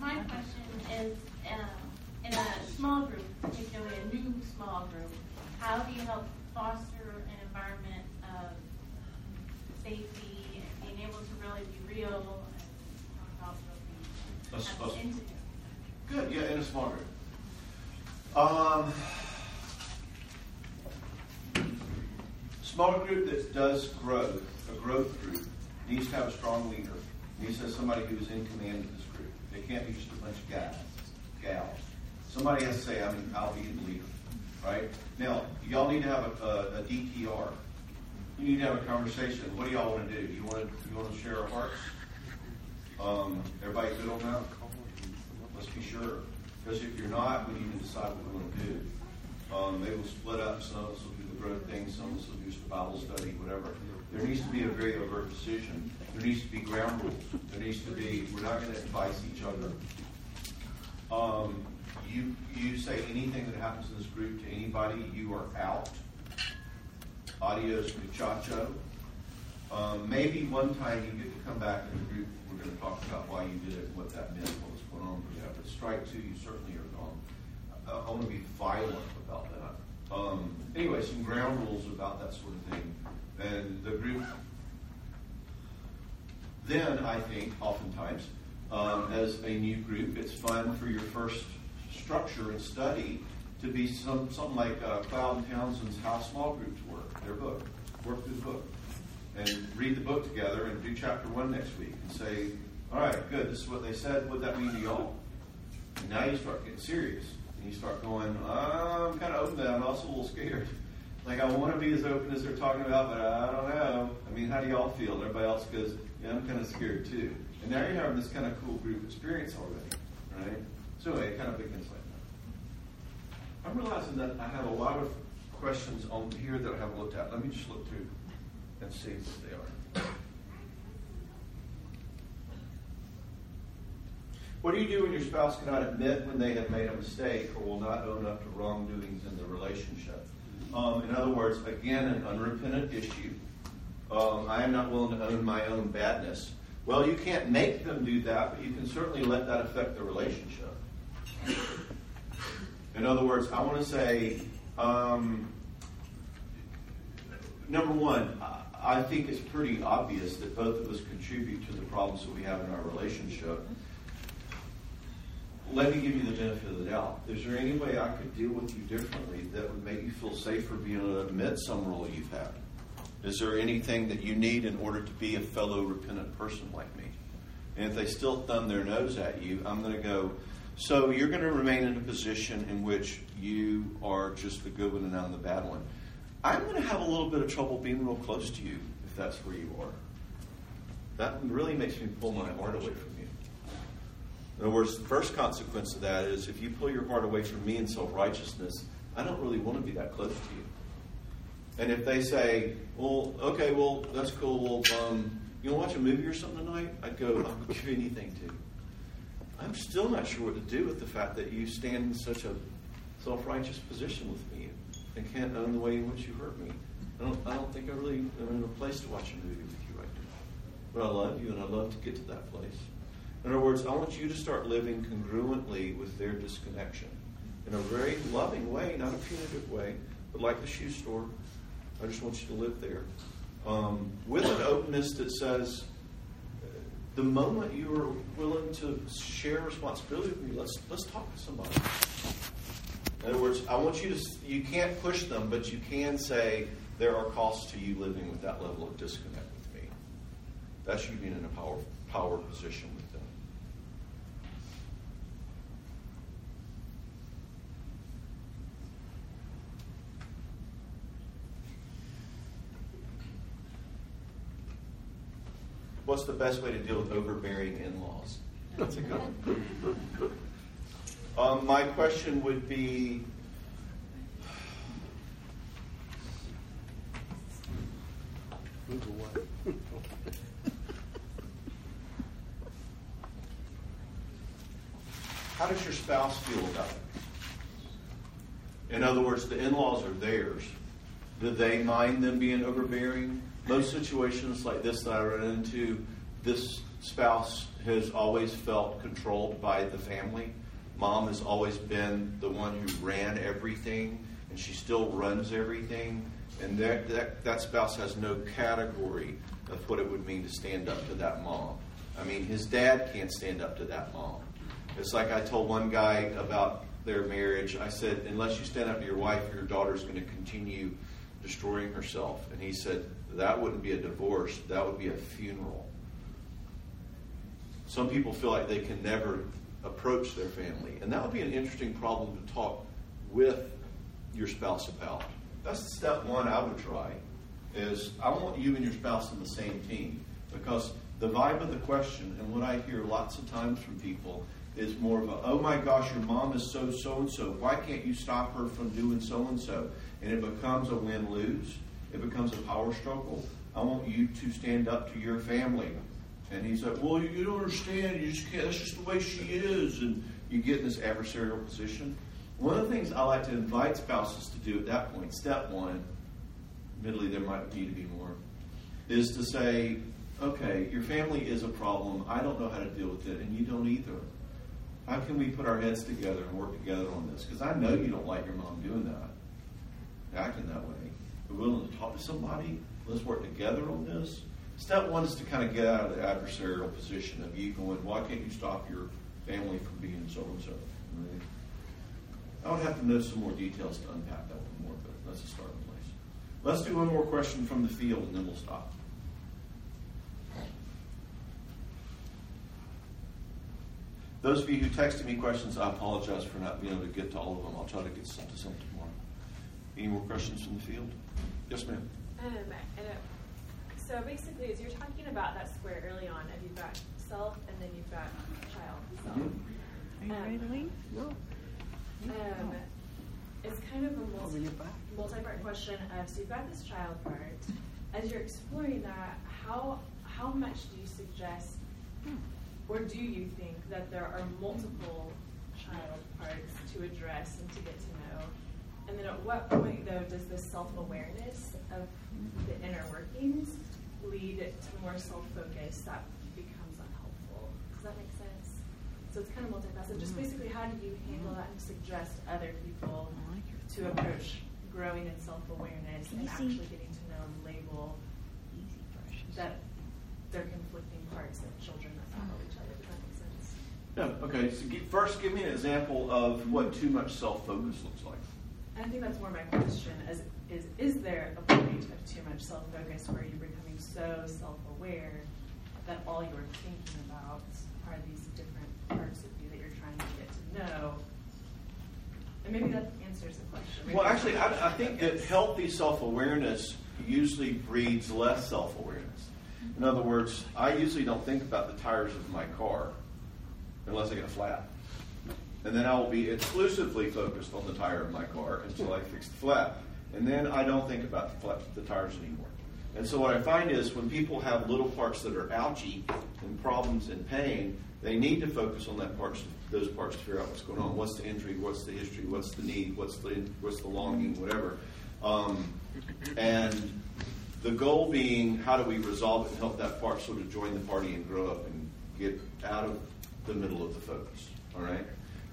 I: my question
A: is
I: uh,
A: in
I: a
A: small group, particularly a new small group, how do you help foster an environment of safety? Um, small group A small group that does growth, a growth group, needs to have a strong leader. Needs to have somebody who's in command of this group. They can't be just a bunch of guys, gals. Somebody has to say, I mean, I'll be the leader, right? Now, y'all need to have a, a, a DTR. You need to have a conversation. What do y'all want to do? You want to you want to share our hearts? Um, everybody good on that? Let's be sure. Because if you're not, we need to decide what we want to do. Um, maybe we'll split up. Some of us will do the growth thing. Some of us will do the Bible study, whatever. There needs to be a very overt decision. There needs to be ground rules. There needs to be. We're not going to advise each other. Um, you you say anything that happens in this group to anybody, you are out. Adios muchacho. Um, maybe one time you get to come back in the group. We're going to talk about why you did it, what that meant, what was going on for you. But strike two, you certainly are gone. Uh, I want to be violent about that. Um, anyway, some ground rules about that sort of thing. And the group, then I think, oftentimes, um, as a new group, it's fun for your first structure and study to be some, something like uh, Cloud and Townsend's How Small Groups Work, their book. Work through the book. And read the book together and do chapter one next week and say, all right, good, this is what they said. What that mean to y'all? And now you start getting serious. And you start going, I'm kind of open to that. I'm also a little scared. Like, I want to be as open as they're talking about, but I don't know. I mean, how do y'all feel? And everybody else goes, yeah, I'm kind of scared too. And now you're having this kind of cool group experience already, right? So anyway, it kind of begins like that. I'm realizing that I have a lot of questions on here that I haven't looked at. Let me just look through and see what they are. What do you do when your spouse cannot admit when they have made a mistake or will not own up to wrongdoings in the relationship? Um, in other words, again, an unrepentant issue. Um, I am not willing to own my own badness. Well, you can't make them do that, but you can certainly let that affect the relationship. In other words, I want to say, um, number one, I think it's pretty obvious that both of us contribute to the problems that we have in our relationship. Let me give you the benefit of the doubt. Is there any way I could deal with you differently that would make you feel safer being able to admit some role you've had? Is there anything that you need in order to be a fellow repentant person like me? And if they still thumb their nose at you, I'm going to go, so you're going to remain in a position in which you are just the good one and I'm the bad one. I'm going to have a little bit of trouble being real close to you if that's where you are. That really makes me pull my heart away from you. In other words, the first consequence of that is if you pull your heart away from me in self righteousness, I don't really want to be that close to you. And if they say, well, okay, well, that's cool. Well, um, you want to watch a movie or something tonight? I'd go, I'll give you anything to. I'm still not sure what to do with the fact that you stand in such a self righteous position with me and can't own the way in which you hurt me. I don't, I don't think I really am in a place to watch a movie with you right now. But I love you and I love to get to that place. In other words, I want you to start living congruently with their disconnection in a very loving way, not a punitive way, but like the shoe store. I just want you to live there um, with an openness that says, the moment you are willing to share responsibility with me, let's let's talk to somebody. In other words, I want you to. You can't push them, but you can say there are costs to you living with that level of disconnect with me. That's you being in a power power position with them. What's the best way to deal with overbearing in-laws? That's a good one. [LAUGHS] Um, my question would be How does your spouse feel about it? In other words, the in laws are theirs. Do they mind them being overbearing? Most situations like this that I run into, this spouse has always felt controlled by the family. Mom has always been the one who ran everything, and she still runs everything. And that, that, that spouse has no category of what it would mean to stand up to that mom. I mean, his dad can't stand up to that mom. It's like I told one guy about their marriage. I said, unless you stand up to your wife, your daughter's going to continue destroying herself. And he said, that wouldn't be a divorce, that would be a funeral. Some people feel like they can never approach their family. And that would be an interesting problem to talk with your spouse about. That's step one I would try is I want you and your spouse on the same team because the vibe of the question and what I hear lots of times from people is more of a, oh my gosh, your mom is so so and so. Why can't you stop her from doing so and so? And it becomes a win lose. It becomes a power struggle. I want you to stand up to your family. And he's like, well, you don't understand. You just can't. That's just the way she is. And you get in this adversarial position. One of the things I like to invite spouses to do at that point, step one, admittedly there might need to be more, is to say, okay, your family is a problem. I don't know how to deal with it, and you don't either. How can we put our heads together and work together on this? Because I know you don't like your mom doing that, acting that way. We're willing to talk to somebody. Let's work together on this. Step one is to kind of get out of the adversarial position of you going, why can't you stop your family from being so and so? I would have to know some more details to unpack that one more, but that's a starting place. Let's do one more question from the field and then we'll stop. Those of you who texted me questions, I apologize for not being able to get to all of them. I'll try to get some to some tomorrow. Any more questions from the field? Yes, ma'am.
L: Um, so basically, as you're talking about that square early on, if you've got self and then you've got child self.
C: Are you ready to leave? No.
L: Um, it's kind of a multi, multi-part question of so you've got this child part. As you're exploring that, how how much do you suggest, or do you think that there are multiple child parts to address and to get to know? And then at what point though does this self-awareness of the inner workings lead to more self-focus that becomes unhelpful? Does that make sense? So it's kind of multifaceted. Just basically, how do you handle that and suggest other people to approach growing in self awareness and actually getting to know and label that they're conflicting parts of children that follow each other? Does that make sense?
A: Yeah, okay. So gi- first, give me an example of what too much self focus looks like.
L: I think that's more my question: is is is there a point of too much self focus where you're becoming so self aware that all you're thinking about are these different parts of you that you're trying to get to know? And maybe that answers the question. Maybe
A: Well, actually, I, I think that healthy self awareness usually breeds less self awareness. In other words, I usually don't think about the tires of my car unless I get a flat. And then I will be exclusively focused on the tire of my car until I fix the flat. And then I don't think about the, flat, the tires anymore. And so what I find is when people have little parts that are ouchy and problems and pain, they need to focus on that parts, those parts to figure out what's going on. What's the injury? What's the history? What's the need? What's the what's the longing? Whatever. Um, and the goal being, how do we resolve it and help that part sort of join the party and grow up and get out of the middle of the focus. All right.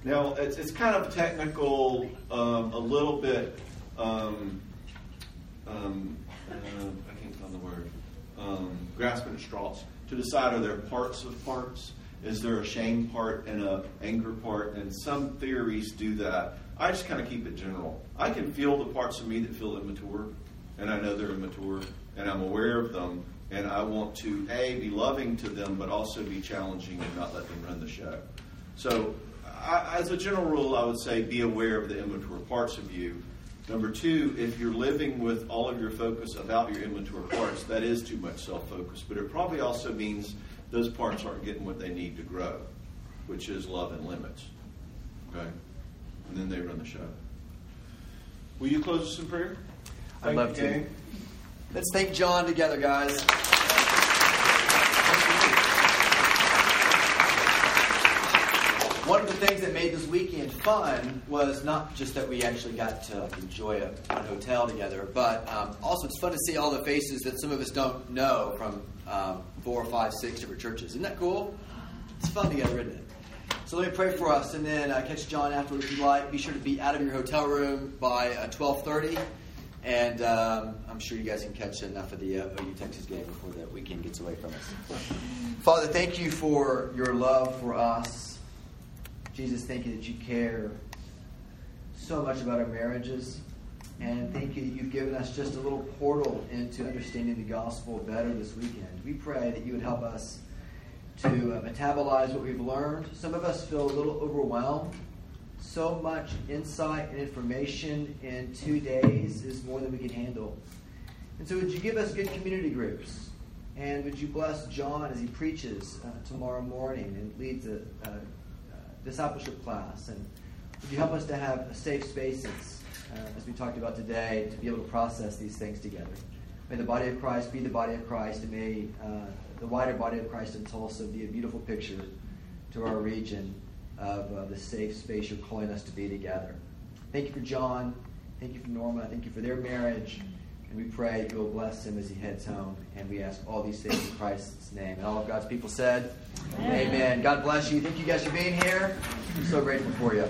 A: Now it's, it's kind of technical, um, a little bit. Um, um, uh, I can't find the word. Um, grasping at straws to decide are there parts of parts. Is there a shame part and a anger part? And some theories do that. I just kind of keep it general. I can feel the parts of me that feel immature, and I know they're immature, and I'm aware of them, and I want to a be loving to them, but also be challenging and not let them run the show. So, I, as a general rule, I would say be aware of the immature parts of you. Number two, if you're living with all of your focus about your immature parts, that is too much self-focus. But it probably also means those parts aren't getting what they need to grow, which is love and limits. Okay? And then they run the show. Will you close us in prayer?
J: I'd
A: Thank
J: love
A: you,
J: to.
A: gang.
J: Let's thank John together, guys. One of the things that made this weekend fun was not just that we actually got to enjoy a fun hotel together, but um, also it's fun to see all the faces that some of us don't know from um, four, five, six different churches. Isn't that cool? It's fun together, isn't it? So let me pray for us, and then uh, catch John afterwards if you like. Be sure to be out of your hotel room by uh, twelve thirty. And um, I'm sure you guys can catch enough of the uh, OU Texas game before the weekend gets away from us. Father, thank you for your love for us. Jesus, thank you that you care so much about our marriages. And thank you that you've given us just a little portal into understanding the gospel better this weekend. We pray that you would help us to uh, metabolize what we've learned. Some of us feel a little overwhelmed. So much insight and information in two days is more than we can handle. And so, would you give us good community groups? And would you bless John as he preaches uh, tomorrow morning and leads a, a, a discipleship class? And would you help us to have a safe spaces, uh, as we talked about today, to be able to process these things together? May the body of Christ be the body of Christ, and may uh, the wider body of Christ in Tulsa be a beautiful picture to our region of uh, the safe space you're calling us to be together. Thank you for John. Thank you for Norma. Thank you for their marriage. And we pray you will bless him as he heads home. And we ask all these things in Christ's name. And all of God's people said, Amen. Amen. God bless you. Thank you guys for being here. I'm so grateful for you.